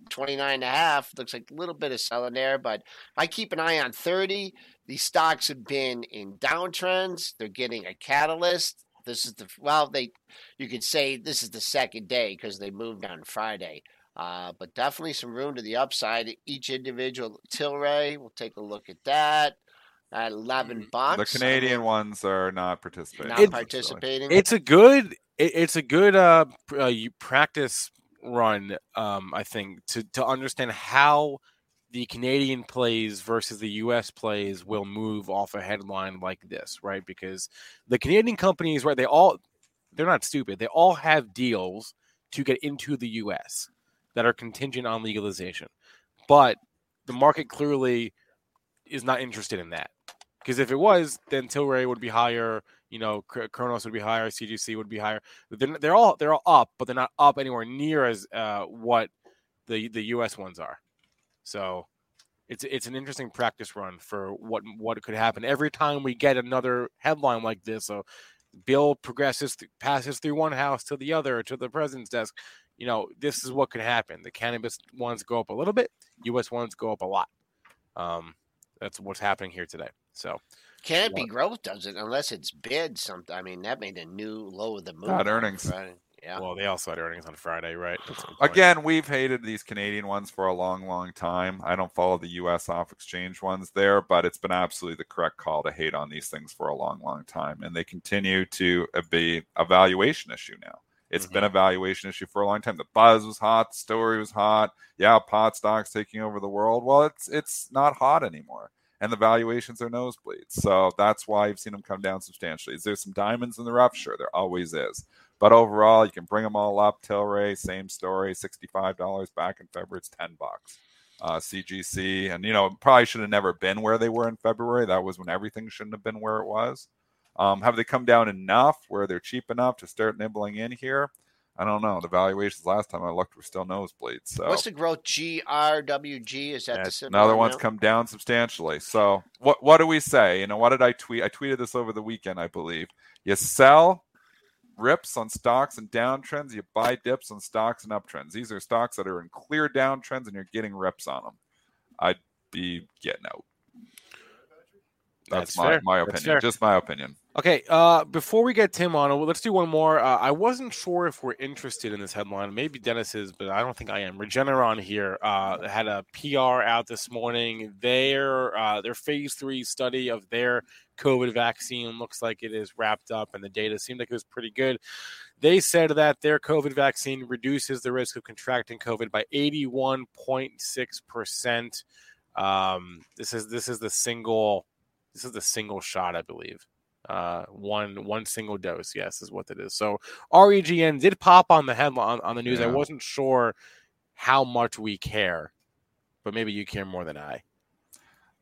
29 and a half. Looks like a little bit of selling there, but I keep an eye on 30. These stocks have been in downtrends. They're getting a catalyst. This is the well, they you could say this is the second day because they moved on Friday. Uh, but definitely some room to the upside. Each individual Tilray, we'll take a look at that at 11 bucks. The Canadian ones are not participating. Not participating. It's a good it's a good uh, uh practice run um I think to to understand how the Canadian plays versus the US plays will move off a headline like this, right? Because the Canadian companies, right, they all they're not stupid. They all have deals to get into the US that are contingent on legalization. But the market clearly is not interested in that. Because if it was, then Tilray would be higher, you know, Cronos would be higher, CGC would be higher. They're, they're all they're all up, but they're not up anywhere near as uh, what the the US ones are. So it's it's an interesting practice run for what what could happen every time we get another headline like this. So bill progresses passes through one house to the other to the president's desk. You know, this is what could happen. The cannabis ones go up a little bit, U.S. ones go up a lot. Um, that's what's happening here today. So canopy growth doesn't unless it's bid something. I mean, that made a new low of the moon. Not earnings. Yeah. Well, they also had earnings on Friday, right? Again, we've hated these Canadian ones for a long, long time. I don't follow the U.S. off exchange ones there, but it's been absolutely the correct call to hate on these things for a long, long time, and they continue to be a valuation issue now. It's mm-hmm. been a valuation issue for a long time. The buzz was hot, the story was hot. Yeah, pot stocks taking over the world. Well, it's it's not hot anymore and the valuations are nosebleeds. So that's why you've seen them come down substantially. Is there some diamonds in the rough? Sure, there always is. But overall, you can bring them all up. Tilray, same story, $65 back in February. It's 10 bucks. Uh, CGC, and you know, probably should have never been where they were in February. That was when everything shouldn't have been where it was. Um, have they come down enough where they're cheap enough to start nibbling in here? I don't know. The valuations last time I looked were still nosebleeds. So what's the growth? GRWG is that the another one's come down substantially. So what what do we say? You know, what did I tweet? I tweeted this over the weekend, I believe. You sell rips on stocks and downtrends. You buy dips on stocks and uptrends. These are stocks that are in clear downtrends, and you're getting rips on them. I'd be getting out. That's, That's my, fair. my opinion. Just my opinion. Okay, uh, before we get Tim on, let's do one more. Uh, I wasn't sure if we're interested in this headline. Maybe Dennis is, but I don't think I am. Regeneron here uh, had a PR out this morning. Their uh, their phase three study of their COVID vaccine looks like it is wrapped up, and the data seemed like it was pretty good. They said that their COVID vaccine reduces the risk of contracting COVID by eighty one point six percent. Um, this is this is the single this is the single shot, I believe uh, one one single dose. Yes, is what it is. So REGN did pop on the headline on, on the news. Yeah. I wasn't sure how much we care, but maybe you care more than I.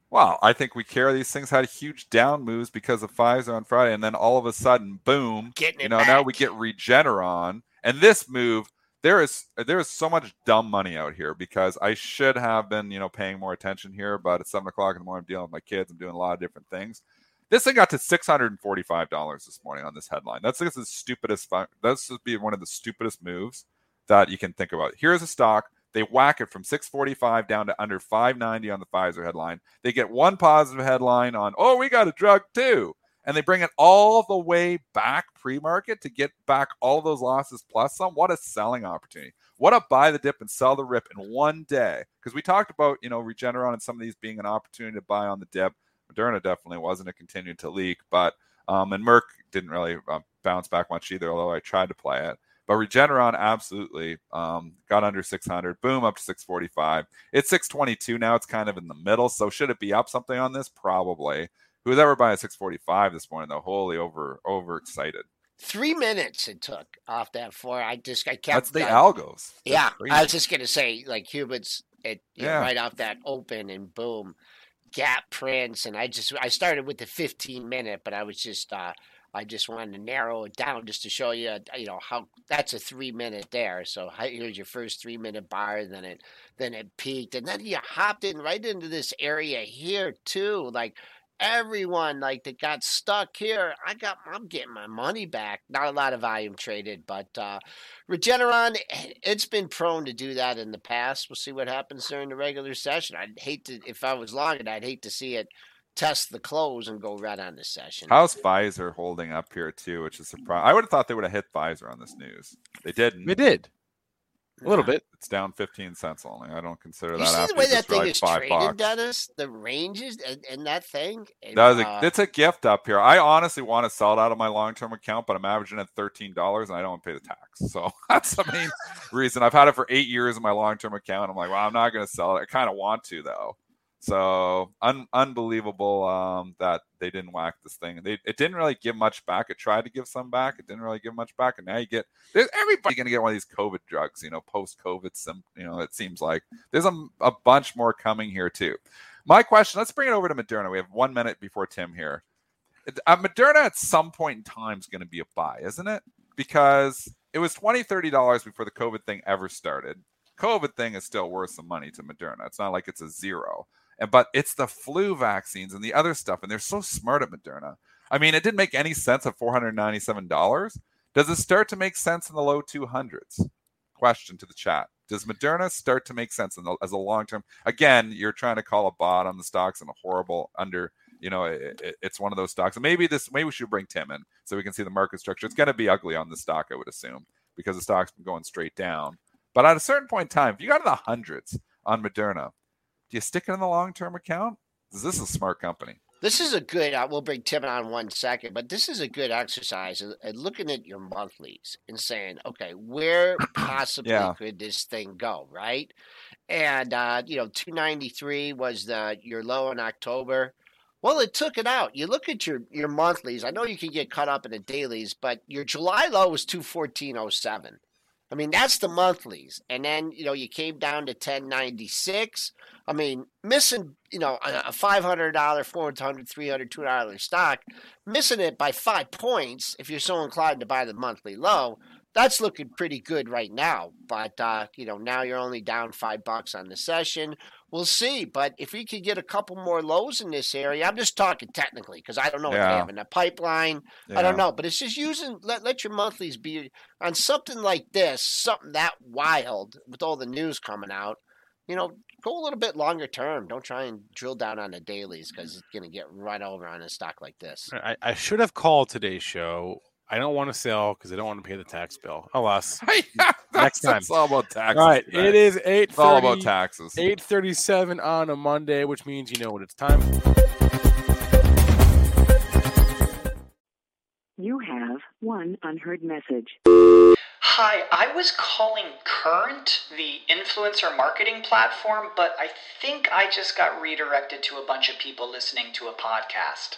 Well, I think we care. These things had huge down moves because of Pfizer on Friday, and then all of a sudden, boom! Getting you know, back. now we get Regeneron, and this move. There is there is so much dumb money out here because I should have been you know paying more attention here, but at seven o'clock in the morning. I'm dealing with my kids. I'm doing a lot of different things. This thing got to six hundred and forty-five dollars this morning on this headline. That's like the stupidest. That's just be one of the stupidest moves that you can think about. Here's a stock. They whack it from 645 down to under 590 on the Pfizer headline. They get one positive headline on, oh, we got a drug too. And they bring it all the way back pre market to get back all those losses plus some. What a selling opportunity. What a buy the dip and sell the rip in one day. Because we talked about, you know, Regeneron and some of these being an opportunity to buy on the dip. Moderna definitely wasn't. It continued to leak, but um, and Merck didn't really uh, bounce back much either. Although I tried to play it, but Regeneron absolutely um, got under 600. Boom, up to 645. It's 622 now. It's kind of in the middle. So should it be up something on this? Probably. Who was ever buying a 645 this morning though? Wholly over overexcited. Three minutes it took off that floor. I just I kept. That's the algos. That's yeah, crazy. I was just gonna say like humans. It yeah. Know, right off that open and boom gap prints and I just I started with the 15 minute but I was just uh I just wanted to narrow it down just to show you uh, you know how that's a 3 minute there so here's your first 3 minute bar then it then it peaked and then you hopped in right into this area here too like everyone like that got stuck here. I got I'm getting my money back. Not a lot of volume traded, but uh Regeneron it's been prone to do that in the past. We'll see what happens during the regular session. I'd hate to if I was long I'd hate to see it test the close and go right on the session. How's Pfizer holding up here too, which is surprising. I would have thought they would have hit Pfizer on this news. They didn't. They did. A little bit. It's down 15 cents only. I don't consider You that. see the way that just thing is five traded, bucks. Dennis? The ranges and, and that thing. And, That is a, uh, it's a gift up here. I honestly want to sell it out of my long term account, but I'm averaging at thirteen dollars, and I don't want to pay the tax. So <laughs> that's the main <laughs> reason. I've had it for eight years in my long term account. I'm like, well, I'm not going to sell it. I kind of want to though. So un- unbelievable um, that they didn't whack this thing. They it didn't really give much back. It tried to give some back. It didn't really give much back. And now you get there's everybody going to get one of these COVID drugs. You know, post COVID. Some you know, it seems like there's a, a bunch more coming here too. My question. Let's bring it over to Moderna. We have one minute before Tim here. Uh, Moderna at some point in time is going to be a buy, isn't it? Because it was 20 $30 before the COVID thing ever started. COVID thing is still worth some money to Moderna. It's not like it's a zero. And but it's the flu vaccines and the other stuff, and they're so smart at Moderna. I mean, it didn't make any sense at $497. Does it start to make sense in the low 200s? Question to the chat. Does Moderna start to make sense the, as a long term? Again, you're trying to call a bot on the stocks and a horrible under you know, it, it, it's one of those stocks. And maybe this, maybe we should bring Tim in so we can see the market structure. It's going to be ugly on the stock, I would assume, because the stock's been going straight down. But at a certain point in time, if you got in the hundreds on Moderna, do you stick it in the long term account? Is this a smart company? This is a good. Uh, we'll bring Tim on one second, but this is a good exercise at looking at your monthlies and saying, okay, where <clears throat> possibly Yeah. could this thing go, right? And uh, you know, two ninety three was the your low in October. Well, it took it out. You look at your your monthlies. I know you can get caught up in the dailies, but your July low was two fourteen oh seven. I mean, that's the monthlies. And then, you know, you came down to 1096. I mean, missing, you know, a a $500, $400, $300, $200 stock, missing it by five points if you're so inclined to buy the monthly low, that's looking pretty good right now. But, uh, you know, now you're only down five bucks on the session. We'll see. But if we could get a couple more lows in this area, I'm just talking technically because I don't know what they have in the pipeline. I don't know, but it's just using let let your monthlies be on something like this, something that wild with all the news coming out. You know, go a little bit longer term. Don't try and drill down on the dailies because it's going to get run over on a stock like this. I, I should have called today's show. I don't want to sell because I don't want to pay the tax bill. Alas. <laughs> <laughs> Next time. It's all about taxes. All right, today. it is eight. It's all about taxes. Eight thirty-seven on a Monday, which means you know what it's time. You have one unheard message. Hi, I was calling Current, the influencer marketing platform, but I think I just got redirected to a bunch of people listening to a podcast.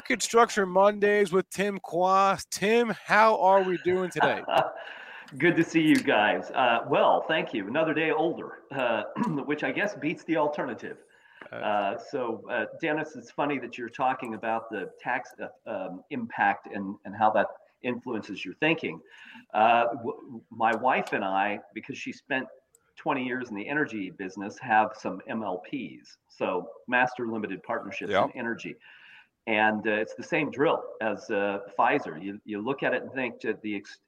Market Structure Mondays with Tim Quast. Tim, how are we doing today? <laughs> Good to see you guys. Uh, well, thank you. Another day older, uh, <clears throat> which I guess beats the alternative. Uh, so, uh, Dennis, it's funny that you're talking about the tax uh, um, impact and, and how that influences your thinking. Uh, w- my wife and I, because she spent 20 years in the energy business, have some MLPs, so Master Limited Partnerships Yep. in Energy. And uh, it's the same drill as uh, Pfizer. You, you look at it and think that the ex-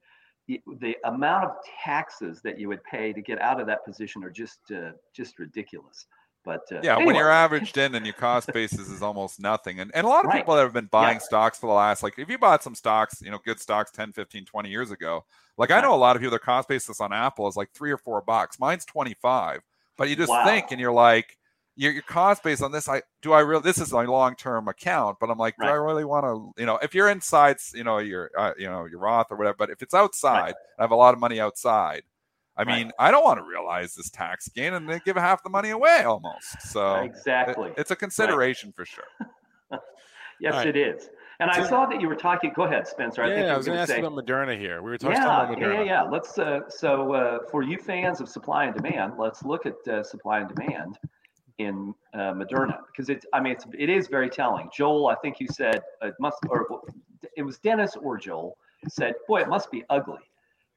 the- amount of taxes that you would pay to get out of that position are just uh, just ridiculous. But uh, Yeah, when you're averaged in and your cost basis is almost nothing. And, and a lot of Right. people that have been buying Yeah. stocks for the last, like if you bought some stocks, you know, good stocks 10, 15, 20 years ago, like I know a lot of people, their cost basis on Apple is like three or four bucks. Mine's 25. But you just Wow. think and you're like, your, your cost base on this, I do I really this is my long term account, but I'm like, right. do I really want to, you know, if you're inside, you know, your uh, you know your Roth or whatever, but if it's outside, right. I have a lot of money outside. I mean, right. I don't want to realize this tax gain and then give half the money away almost. So exactly, it, it's a consideration for sure. <laughs> yes, it is. And I saw that you were talking. Go ahead, Spencer. I yeah, I was going to ask say, about Moderna here. We were talking yeah, about Moderna. Yeah, yeah, Let's. Uh, so uh, for you fans of supply and demand, let's look at uh, supply and demand in uh, Moderna because it's. I mean, it's it is very telling. Joel, I think you said it must, or it was Dennis or Joel said, "Boy, it must be ugly."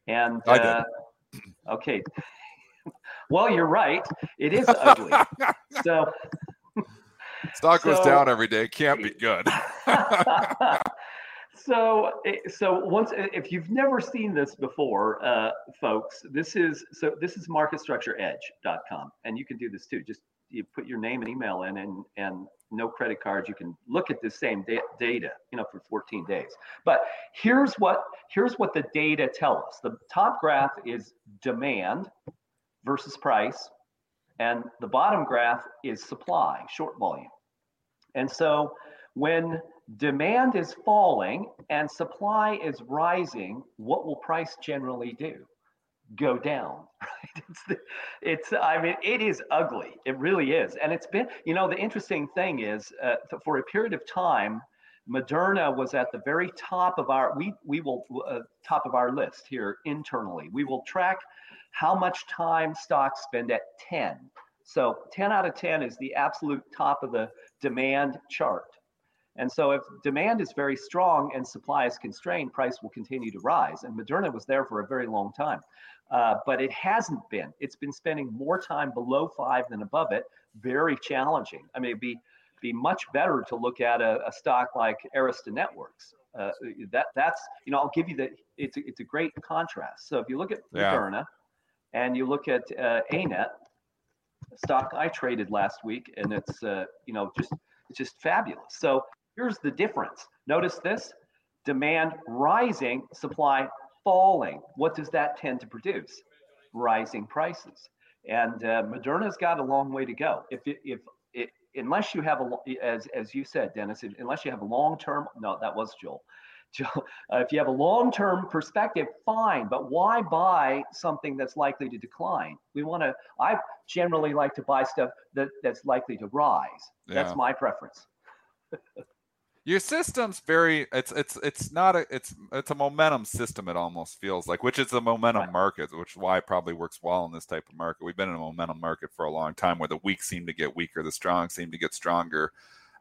And. Uh, okay. <laughs> well, you're right. It is ugly. <laughs> so Stock goes so, down every day. Can't be <laughs> good. so, eh, so once eh, if you've never seen this before, uh, folks, this is so this is marketstructureedge.com, and you can do this too. Just you put your name and email in, and and no credit cards. You can look at the same da- data, you know, for 14 days. But here's what here's what the data tell us. The top graph is demand versus price, and the bottom graph is supply, short volume. And so when demand is falling and supply is rising, what will price generally do? Go down, <laughs> right? It's, the, it's, I mean, it is ugly. It really is. And it's been, you know, the interesting thing is uh, for a period of time, Moderna was at the very top of our, we, we will, uh, top of our list here internally. We will track how much time stocks spend at 10. So 10 out of 10 is the absolute top of the demand chart. And so if demand is very strong and supply is constrained, price will continue to rise. And Moderna was there for a very long time. Uh, but it hasn't been. It's been spending more time below five than above it. Very challenging. I mean, it'd be be much better to look at a, a stock like Arista Networks. Uh, that that's you know I'll give you the it's a, it's a great contrast. So if you look at yeah. Moderna and you look at uh, ANET, stock I traded last week, and it's uh, you know just it's just fabulous. So here's the difference. Notice this: demand rising, supply falling. What does that tend to produce? Rising prices. And uh, Moderna's got a long way to go. If if it, unless you have a as as you said, Dennis, unless you have a long term. No, that was <laughs> Joel. Uh, if you have a long-term perspective, fine. But why buy something that's likely to decline? We want to. I generally like to buy stuff that that's likely to rise. Yeah. That's my preference. <laughs> Your system's very. It's it's it's not a. It's it's a momentum system. It almost feels like, which is a momentum market, which why it probably works well in this type of market. We've been in a momentum market for a long time, where the weak seem to get weaker, the strong seem to get stronger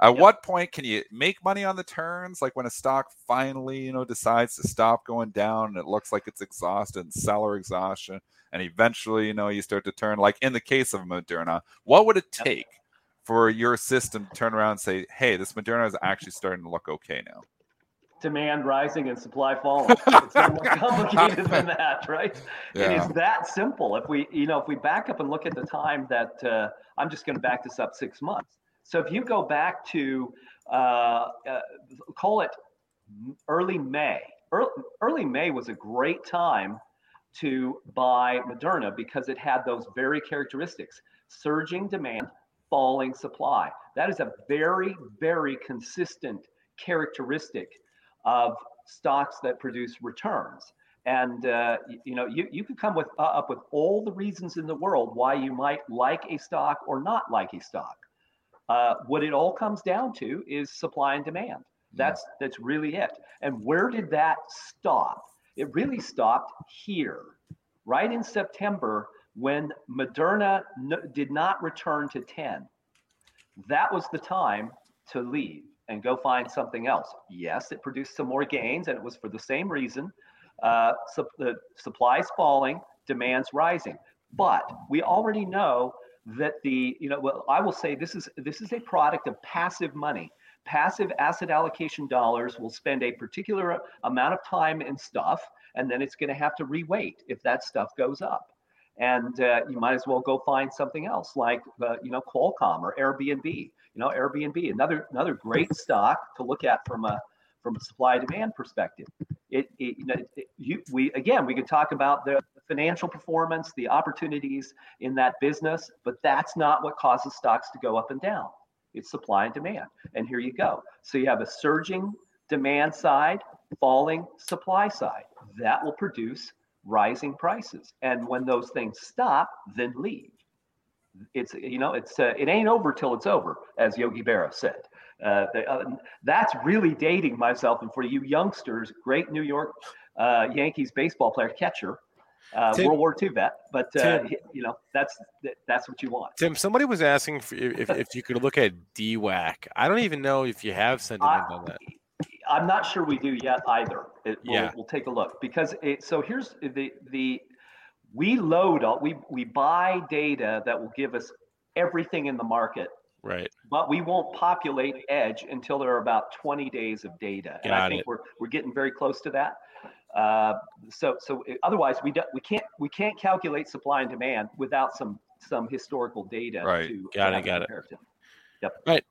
at yep. what point can you make money on the turns? Like when a stock finally, you know, decides to stop going down and it looks like it's exhausted and seller exhaustion, and eventually, you know, you start to turn. Like in the case of Moderna, what would it take yep. For your system to turn around and say, "Hey, this Moderna is actually starting to look okay now"? Demand rising and supply falling. <laughs> It's not more complicated than that, right? Yeah. It is that simple. If we, you know, if we back up and look at the time that uh, I'm just going to back this up six months so if you go back to uh, uh, call it early May, early, early May was a great time to buy Moderna because it had those very characteristics surging demand, falling supply. That is a very, very consistent characteristic of stocks that produce returns. And uh, you know, you, you could come with uh, up with all the reasons in the world why you might like a stock or not like a stock. Uh, what it all comes down to is supply and demand. That's that's really it. And where did that stop? It really stopped here, right in September when Moderna did not return to 10. That was the time to leave and go find something else. Yes, it produced some more gains, and it was for the same reason. Uh, so the supply's falling, demand's rising. But we already know that the you know well i will say this is this is a product of passive money passive asset allocation dollars will spend a particular amount of time in stuff and then it's going to have to reweight if that stuff goes up and uh, you might as well go find something else like uh, you know qualcomm or airbnb you know airbnb another another great <laughs> stock to look at from a from a supply demand perspective it, it you know it, you, we again we could talk about the financial performance, the opportunities in that business, but that's not what causes stocks to go up and down. It's supply and demand. And here you go. So you have a surging demand side, falling supply side. That will produce rising prices. And when those things stop, then leave. It's you know it's uh, it ain't over till it's over, as Yogi Berra said. Uh, they, uh, that's really dating myself. And for you youngsters, great New York uh, Yankees baseball player, catcher, uh, Tim, World War II vet. But uh, Tim, you know that's that's what you want. Tim, somebody was asking if, if you could look at DWAC. I don't even know if you have sentiment on that. I'm not sure we do yet either. It, we'll, yeah. we'll take a look because it, so here's the the we load all we we buy data that will give us everything in the market. Right. But we won't populate Edge until there are about 20 days of data. Got and I think it. we're we're getting very close to that. Uh, so so otherwise we do, we can't we can't calculate supply and demand without some some historical data. Right. To, got it. Got it. Yep. Right.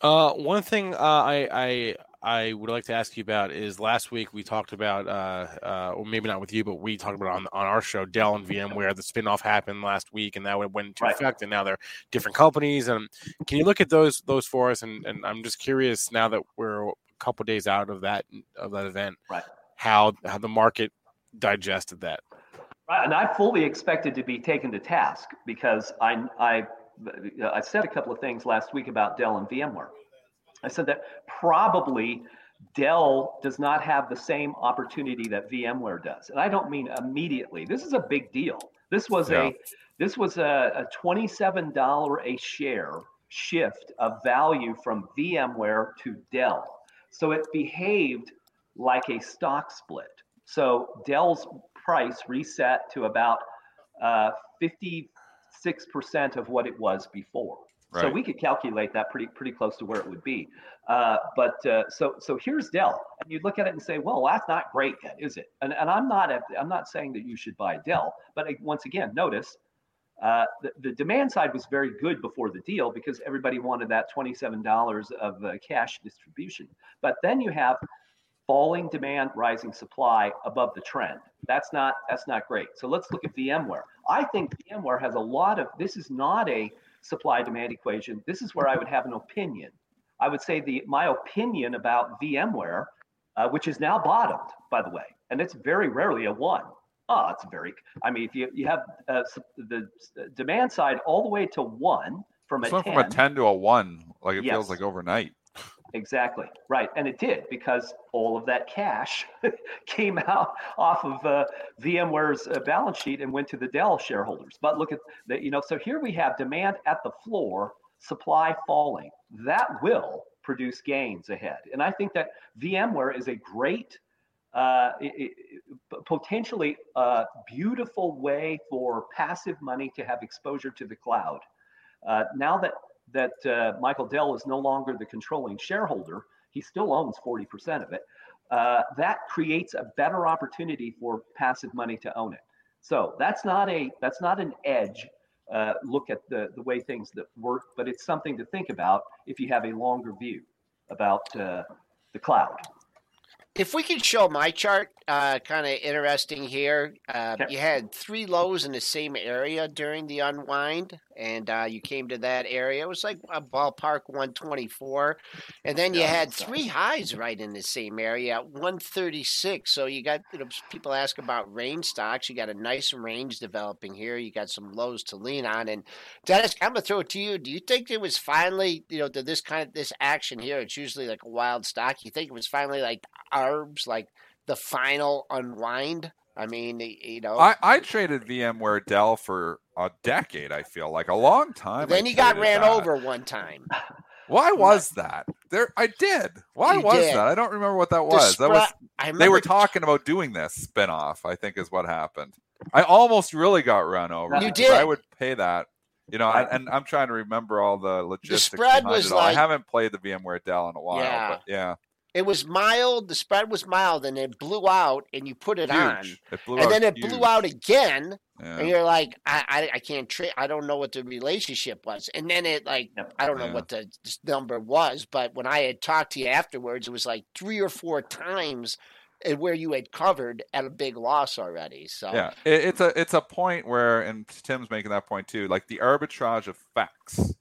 Uh, one thing uh, I I I would like to ask you about is last week we talked about, uh, uh, or maybe not with you, but we talked about on on our show Dell and VMware. The spinoff happened last week, and that went into right. effect, and now they're different companies. And can you look at those those for us? And, and I'm just curious now that we're a couple days out of that of that event, right? How how the market digested that? Right, and I fully expected to be taken to task because I I I said a couple of things last week about Dell and VMware. I said that probably Dell does not have the same opportunity that VMware does. And I don't mean immediately. This is a big deal. This was yeah. a this was a, a $27 a share shift of value from VMware to Dell. So it behaved like a stock split. So Dell's price reset to about uh, 56% of what it was before. Right. So we could calculate that pretty pretty close to where it would be. Uh, but uh, so so here's Dell, and you look at it and say, well, that's not great yet, is it? And, and I'm not at, I'm not saying that you should buy Dell, but once again, notice uh, the, the demand side was very good before the deal because everybody wanted that $27 of uh, cash distribution. But then you have falling demand, rising supply above the trend. That's not that's not great. So let's look at VMware. I think VMware has a lot of. This is not a supply demand equation. This is where I would have an opinion. I would say the my opinion about VMware, uh, which is now bottomed, by the way, and it's very rarely a one. Oh, it's very. I mean, if you you have uh, the demand side all the way to one from a 10, from a ten to a one, like it yes. feels like overnight. Exactly right, and it did because all of that cash <laughs> came out off of uh, VMware's uh, balance sheet and went to the Dell shareholders. But look at that, you know. So here we have demand at the floor, supply falling. That will produce gains ahead, and I think that VMware is a great, uh, it, it, potentially a uh, beautiful way for passive money to have exposure to the cloud. Uh, now that that uh, Michael Dell is no longer the controlling shareholder, he still owns 40% of it. Uh, that creates a better opportunity for passive money to own it. So that's not a that's not an edge uh, look at the the way things that work, but it's something to think about if you have a longer view about uh, the cloud. If we could show my chart, uh, kind of interesting here. Uh, You had three lows in the same area during the unwind, and uh, you came to that area. It was like a ballpark 124, and then you had three highs right in the same area at 136. So you got you know, people ask about range stocks. You got a nice range developing here. You got some lows to lean on. And Dennis, I'm gonna throw it to you. Do you think it was finally you know this kind of this action here? It's usually like a wild stock. You think it was finally like arbs, like the final unwind. I mean, you know, I, I traded VMware Dell for a decade. I feel like a long time. Then I you got ran that. over one time. Why was that? There, I did. Why you was did. that? I don't remember what that was. that was. They were talking about doing this spinoff. I think is what happened. I almost really got run over. You did. I would pay that. You know, and, and I'm trying to remember all the logistics. The spread was like, I haven't played the VMware Dell in a while, yeah. but yeah. It was mild. The spread was mild, and it blew out, and you put it huge. on, it and then it huge. blew out again, yeah. and you're like, I, I, I can't trade. I don't know what the relationship was, and then it like, I don't know yeah. what the number was, but when I had talked to you afterwards, it was like three or four times uh, where you had covered at a big loss already. So yeah, it, it's a it's a point where, and Tim's making that point too. Like the arbitrage effects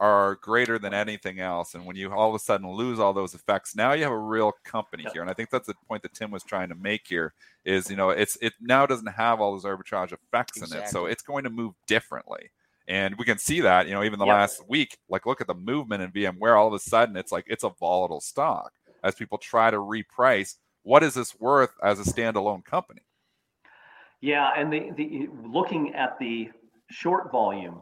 are greater than anything else, and when you all of a sudden lose all those effects, now you have a real company here. And I think that's the point that Tim was trying to make here. Is you know it's it now doesn't have all those arbitrage effects exactly. in it, so it's going to move differently. And we can see that, you know, even the yep. last week, like look at the movement in VMware. All of a sudden, it's like it's a volatile stock as people try to reprice. What is this worth as a standalone company? Yeah, and the, the looking at the short volume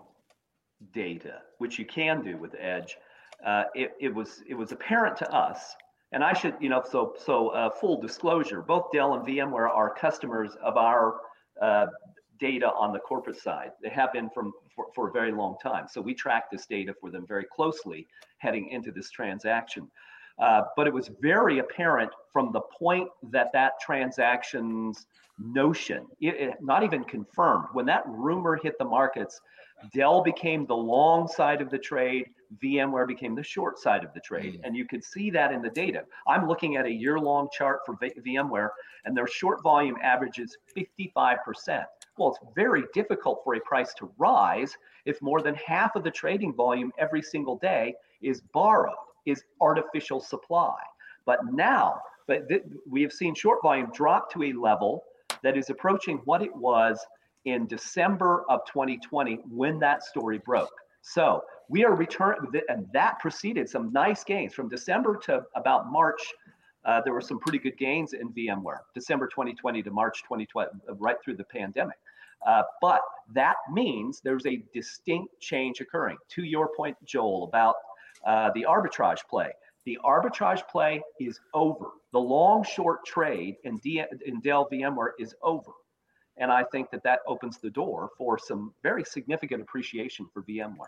data, which you can do with Edge, uh, it, it was it was apparent to us, and I should you know so so uh, full disclosure, both Dell and VMware are customers of our uh, data on the corporate side. They have been from for, for a very long time. So we track this data for them very closely heading into this transaction. Uh, but it was very apparent from the point that that transaction's notion, it, it, not even confirmed, when that rumor hit the markets, Dell became the long side of the trade, VMware became the short side of the trade. Mm. And you could see that in the data. I'm looking at a year long chart for v- VMware, and their short volume averages 55%. Well, it's very difficult for a price to rise if more than half of the trading volume every single day is borrowed, is artificial supply. But now, but th- we have seen short volume drop to a level that is approaching what it was in December of 2020 when that story broke. So we are returning, and that preceded some nice gains from December to about March. Uh, there were some pretty good gains in VMware, December 2020 to March 2020, uh, right through the pandemic. Uh, but that means there's a distinct change occurring. To your point, Joel, about uh, the arbitrage play. The arbitrage play is over. The long short trade in, D- in Dell VMware is over. And I think that that opens the door for some very significant appreciation for VMware.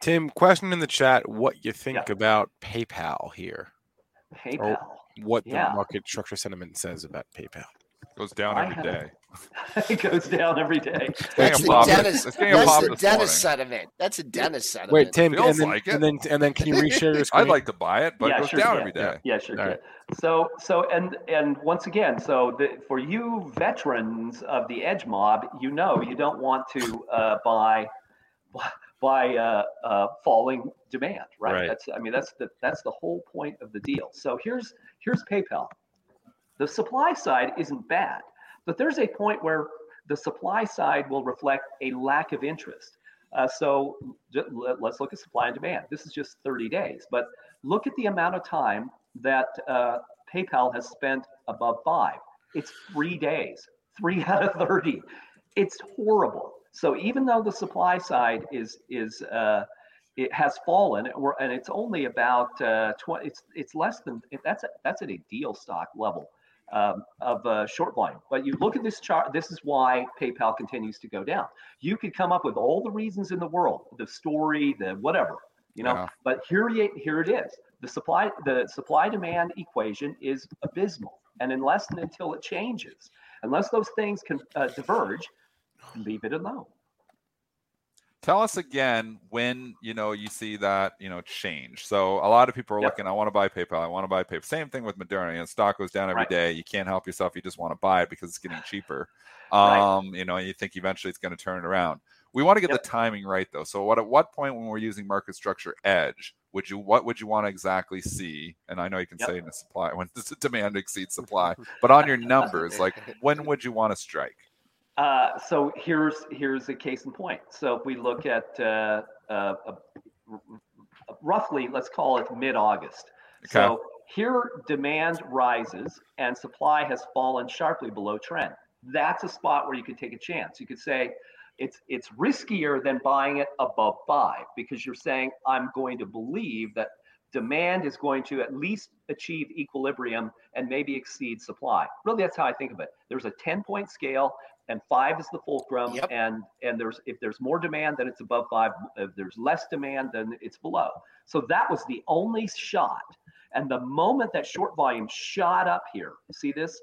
Tim, question in the chat what you think yeah. about PayPal here? PayPal. Or what the yeah. market structure sentiment says about PayPal. Goes down every day. <laughs> it goes down every day. That's the Dennis that's the dentist sentiment. That's a dentist sentiment. Wait, Tim, and then, like and then and then can you reshare your <laughs> screen? I'd like to buy it, but yeah, it goes sure down every day. Yeah, sure. Right. So so and and once again, so the, for you veterans of the edge mob, you know you don't want to uh, buy by uh, uh, falling demand, right? right? That's I mean that's the that's the whole point of the deal. So here's here's PayPal. The supply side isn't bad, but there's a point where the supply side will reflect a lack of interest. Uh, so let's look at supply and demand. This is just 30 days, but look at the amount of time that uh, PayPal has spent above five. It's three days, three <laughs> out of 30. It's horrible. So even though the supply side is is uh, it has fallen, and it's only about uh, 20. It's it's less than that's a, that's at a deal stock level um, of uh, short volume. But you look at this chart, this is why PayPal continues to go down. You could come up with all the reasons in the world, the story, the whatever, you know, but here, here it is. The supply, the supply demand equation is abysmal. And unless and until it changes, unless those things can uh, diverge, leave it alone tell us again when you know you see that you know change so a lot of people are yep. looking i want to buy paypal i want to buy paypal same thing with moderna you know, stock goes down every right. day. you can't help yourself you just want to buy it because it's getting cheaper um right. you know you think eventually it's going to turn it around we want to get yep. the timing right though so what at what point when we're using market structure edge would you what would you want to exactly see and i know you can yep. say in the supply when <laughs> the demand exceeds supply but on your numbers like when would you want to strike uh, so here's here's a case in point. So if we look at uh, uh, roughly, let's call it mid-August. Okay. So here demand rises and supply has fallen sharply below trend. That's a spot where you could take a chance. You could say it's it's riskier than buying it above five because you're saying I'm going to believe that demand is going to at least achieve equilibrium and maybe exceed supply. Really, that's how I think of it. There's a 10 point scale and five is the fulcrum yep. and and there's if there's more demand then it's above five. If there's less demand then it's below. So that was the only shot. And the moment that short volume shot up here see this?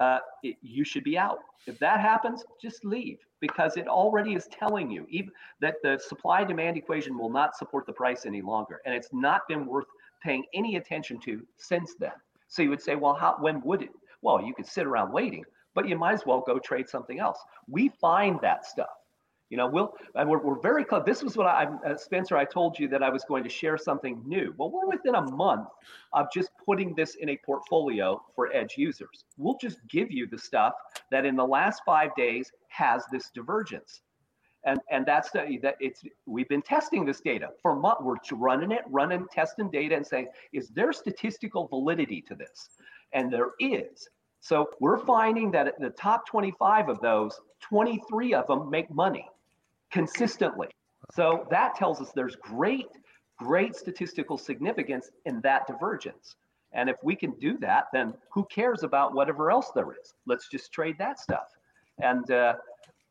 Uh, it, you should be out. If that happens just leave because it already is telling you even that the supply demand equation will not support the price any longer and it's not been worth paying any attention to since then. So you would say, well, how, when would it? Well, you could sit around waiting, but you might as well go trade something else. We find that stuff. You know, we'll and we're, we're very close. This was what I, uh, Spencer, I told you that I was going to share something new. Well, we're within a month of just putting this in a portfolio for edge users. We'll just give you the stuff that in the last five days has this divergence. And, and that's the, that it's we've been testing this data for months. We're running it, running, testing data, and saying, is there statistical validity to this? And there is. So we're finding that the top 25 of those, 23 of them make money consistently. So that tells us there's great, great statistical significance in that divergence. And if we can do that, then who cares about whatever else there is? Let's just trade that stuff. And uh,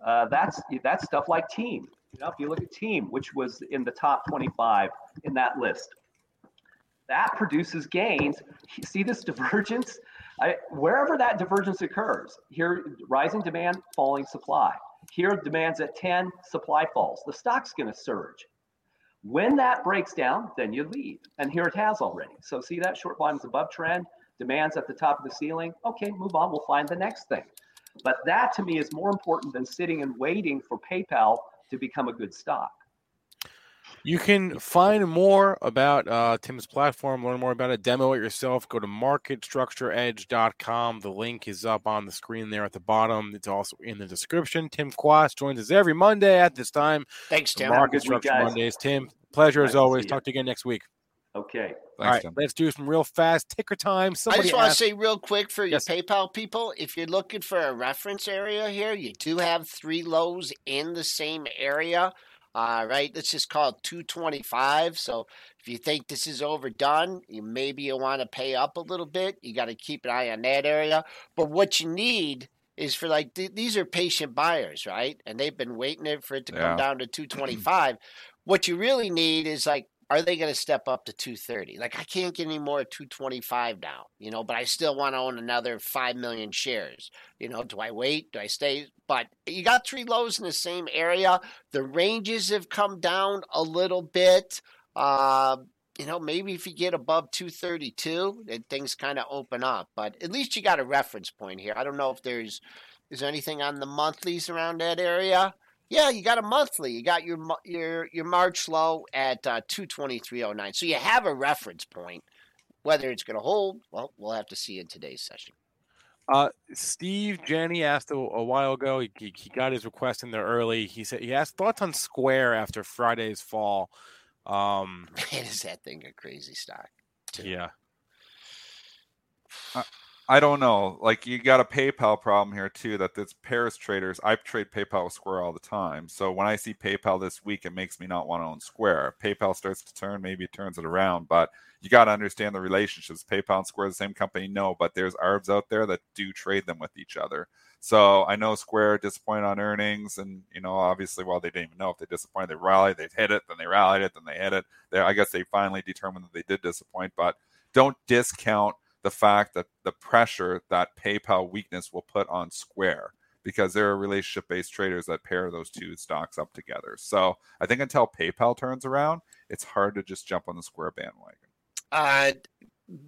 uh, that's that's stuff like team. You know, if you look at team, which was in the top 25 in that list, that produces gains. You See this <laughs> divergence? I, wherever that divergence occurs, here rising demand, falling supply. Here, demand's at 10, supply falls. The stock's going to surge. When that breaks down, then you leave. And here it has already. So see that short bottom's above trend, demand's at the top of the ceiling. Okay, move on. We'll find the next thing. But that to me is more important than sitting and waiting for PayPal to become a good stock. You can find more about uh, Tim's platform, learn more about it, demo it yourself. Go to marketstructureedge.com. The link is up on the screen there at the bottom. It's also in the description. Tim Quast joins us every Monday at this time. Thanks, Tim. Market Structure Mondays. Tim, pleasure nice as always. Talk to you again next week. Okay. Thanks, All right, Tim. let's do some real fast ticker time. Somebody I just want asked... to say real quick for yes. your PayPal people, if you're looking for a reference area here, you do have three lows in the same area. All right, let's just call it 225. So if you think this is overdone, you maybe you want to pay up a little bit. You got to keep an eye on that area. But what you need is for like th- these are patient buyers, right? And they've been waiting for it to yeah. come down to 225. <clears throat> what you really need is like are they going to step up to 230? Like I can't get any more at 225 now, you know, but I still want to own another 5 million shares. You know, do I wait? Do I stay? But you got three lows in the same area. The ranges have come down a little bit. Uh, you know, maybe if you get above 232, then things kind of open up. But at least you got a reference point here. I don't know if there's is there anything on the monthlies around that area. Yeah, you got a monthly. You got your your your March low at uh, 223.09. So you have a reference point. Whether it's going to hold, well, we'll have to see in today's session. Uh, Steve Jenny asked a, a while ago. He, he, got his request in there early. He said he asked thoughts on Square after Friday's fall. Um, <laughs> Man, is that thing a crazy stock? Too. Yeah. <sighs> Uh, I don't know. Like you got a PayPal problem here too. That this pairs traders. I trade PayPal with Square all the time. So when I see PayPal this week, it makes me not want to own Square. PayPal starts to turn, maybe it turns it around. But you got to understand the relationships. PayPal and Square, the same company, no. But there's arbs out there that do trade them with each other. So I know Square disappointed on earnings, and you know, obviously, while they didn't even know if they disappointed, they rallied, they hit it, then they rallied it, then they hit it. They, I guess they finally determined that they did disappoint. But don't discount the fact that the pressure that PayPal weakness will put on Square because there are relationship based traders that pair those two stocks up together. So I think until PayPal turns around, it's hard to just jump on the Square bandwagon. Uh,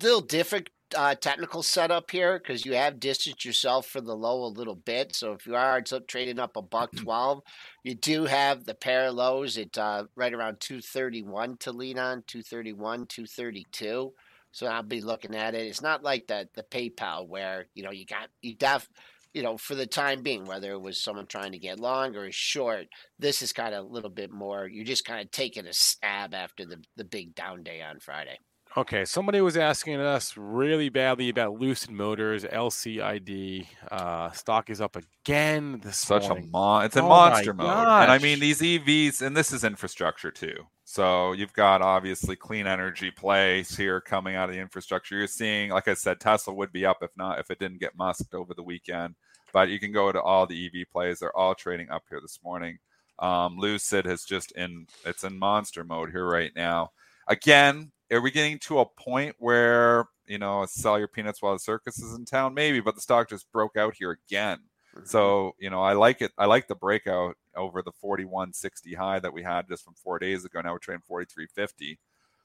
little different uh, technical setup here because you have distanced yourself from the low a little bit. So if you are trading up a buck <clears throat> twelve, you do have the lows at uh, right around two thirty one to lean on, 231, 232. So I'll be looking at it. It's not like the the PayPal where you know you got you def you know for the time being whether it was someone trying to get long or short. This is kind of a little bit more. You're just kind of taking a stab after the the big down day on Friday. Okay, somebody was asking us really badly about Lucid Motors, LCID. Uh, stock is up again this Such morning. a mon- it's a oh monster mode, gosh. and I mean these EVs, and this is infrastructure too. So you've got obviously clean energy plays here coming out of the infrastructure. You're seeing, like I said, Tesla would be up if not if it didn't get musked over the weekend. But you can go to all the EV plays; they're all trading up here this morning. Um, Lucid has just in it's in monster mode here right now. Again, are we getting to a point where you know sell your peanuts while the circus is in town? Maybe, but the stock just broke out here again. So you know, I like it. I like the breakout over the 41.60 high that we had just from four days ago. Now we're trading 43.50.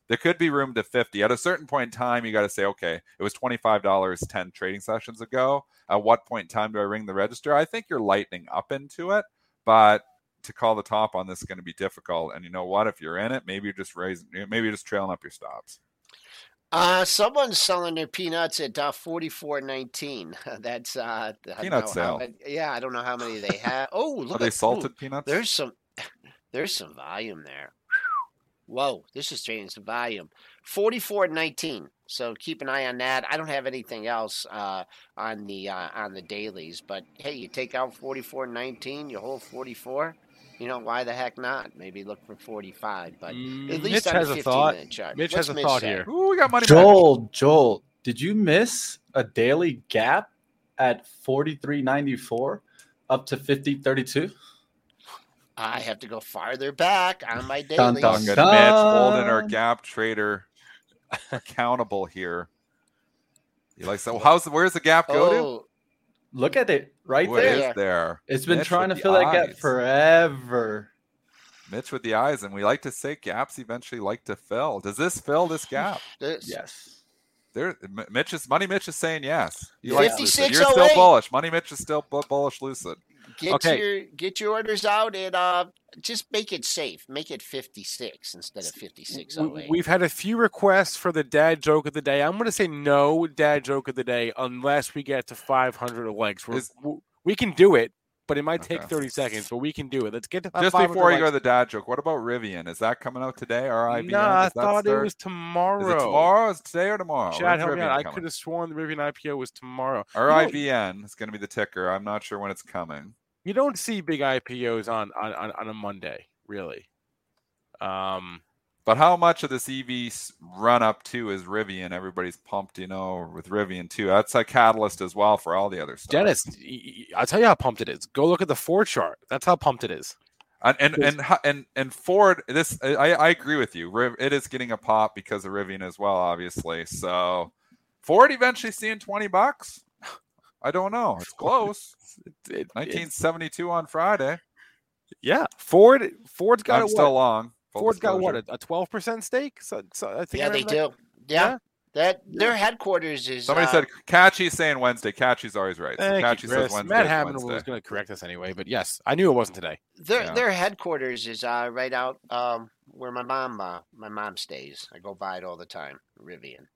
there could be room to 50 at a certain point in time you got to say okay it was $25 10 trading sessions ago at what point in time do i ring the register i think you're lightening up into it but to call the top on this is going to be difficult and you know what if you're in it maybe you're just raising maybe you're just trailing up your stops uh, someone's selling their peanuts at uh, forty four nineteen. <laughs> That's uh, peanut sale. Many, yeah, I don't know how many they have. <laughs> Oh, look are at, they salted ooh, peanuts? There's some, <laughs> there's some volume there. Whoa, this is trading some volume. Forty four nineteen. So keep an eye on that. I don't have anything else uh, on the uh, on the dailies, but hey, you take out forty four nineteen, you hold forty four you know, why the heck not? Maybe look for 45, but Mm, at least Mitch on has a a 15 thought. minute chart. Mitch What's has a Mitch thought say? here. Ooh, we got money back. Joel, Joel, did you miss a daily gap at 43.94 up to 50.32? I have to go farther back on my Dun, dailies. dun, Good dun. Mitch holding our gap trader <laughs> accountable here. You like so? How's where's the gap go to? Oh, Look at it right What there. is there? It's been Mitch trying to with the fill that gap forever. Mitch with the eyes, and we like to say gaps eventually like to fill. Does this fill this gap? <laughs> this- Yes. There, Mitch is Money. Mitch is saying yes. You yeah. like Lucid. You're still oh bullish. Money. Mitch is still bullish. Lucid. Get Okay. your get your orders out and uh, just make it safe. Make it 56 instead of 56. We, we've had a few requests for the dad joke of the day. I'm going to say no dad joke of the day unless we get to 500 likes. We're, Is- we can do it, but it might take Okay. 30 seconds. But we can do it. Let's get to Just before you go to the dad joke, what about Rivian? Is that coming out today? Or IBM? No, I Does that thought it was tomorrow. Is it tomorrow? Is it today or tomorrow? Chad, help me out. Rivian I could have sworn the Rivian IPO was tomorrow. Or You don't- IVN is going to be the ticker. I'm not sure when it's coming. You don't see big IPOs on on, on, a Monday, really. Um, But how much of this EV run up to is Rivian? Everybody's pumped, you know, with Rivian too. That's a catalyst as well for all the other stuff. Dennis, I'll tell you how pumped it is. Go look at the Ford chart. That's how pumped it is. and and and and, and Ford, this I, I agree with you. Riv- It is getting a pop because of Rivian as well, obviously. So Ford eventually seeing twenty bucks. I don't know. It's close. <laughs> It- it- 1972 on Friday. yeah, Ford. Ford's got I'm it. still long. Full Ford's got what a twelve percent stake. So, so I think I yeah, they that. do. Yeah. Yeah. That their headquarters is Somebody uh, said Catchy's saying Wednesday. Catchy's always right. So Thank Catchy you, says Wednesday. Matt it's Hammond was going to correct us anyway, but yes, I knew it wasn't today. their Yeah. their headquarters is uh, right out um, where my mom uh, my mom stays. I go by it all the time. Rivian.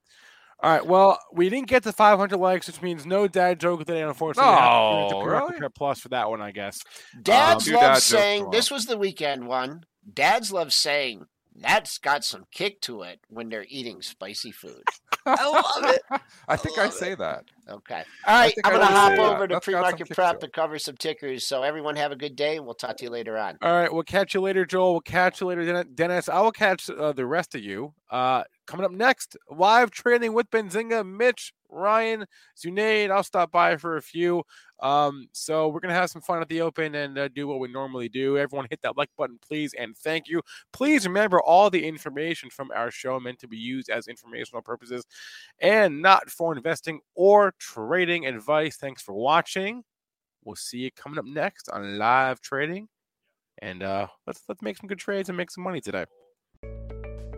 All right. Well, we didn't get to 500 likes, which means no dad joke today. Unfortunately, We have to tune into really? Prep Plus for that one, I guess. Dads two love dad saying this was the weekend one. Dads love saying that's got some kick to it when they're eating spicy food. <laughs> I love it. I think I love say that. Okay. All right. I'm going to hop say that. over to That's got some pre-market prep it. to cover some tickers. So everyone have a good day, and we'll talk to you later on. All right. We'll catch you later, Joel. We'll catch you later, Dennis. I will catch uh, the rest of you. Uh, coming up next, live trading with Benzinga, Mitch, Ryan, Zunaid. I'll stop by for a few. Um, so we're gonna have some fun at the open and uh, do what we normally do. Everyone, hit that like button, please, and thank you. Please remember all the information from our show meant to be used as informational purposes and not for investing or trading advice. Thanks for watching. We'll see you coming up next on live trading. And uh, let's let's make some good trades and make some money today.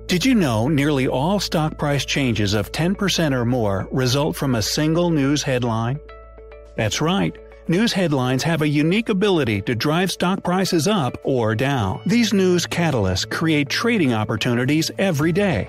Did you know nearly all stock price changes of 10% or more result from a single news headline? That's right. News headlines have a unique ability to drive stock prices up or down. These news catalysts create trading opportunities every day.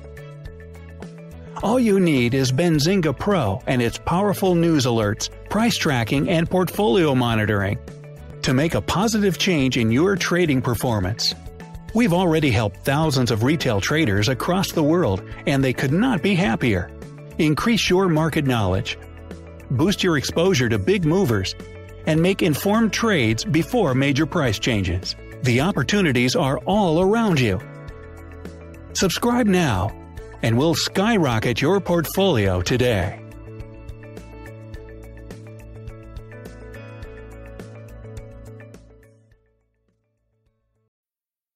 All you need is Benzinga Pro and its powerful news alerts, price tracking, and portfolio monitoring to make a positive change in your trading performance. We've already helped thousands of retail traders across the world, and they could not be happier. Increase your market knowledge, boost your exposure to big movers, and make informed trades before major price changes. The opportunities are all around you. Subscribe now, and we'll skyrocket your portfolio today.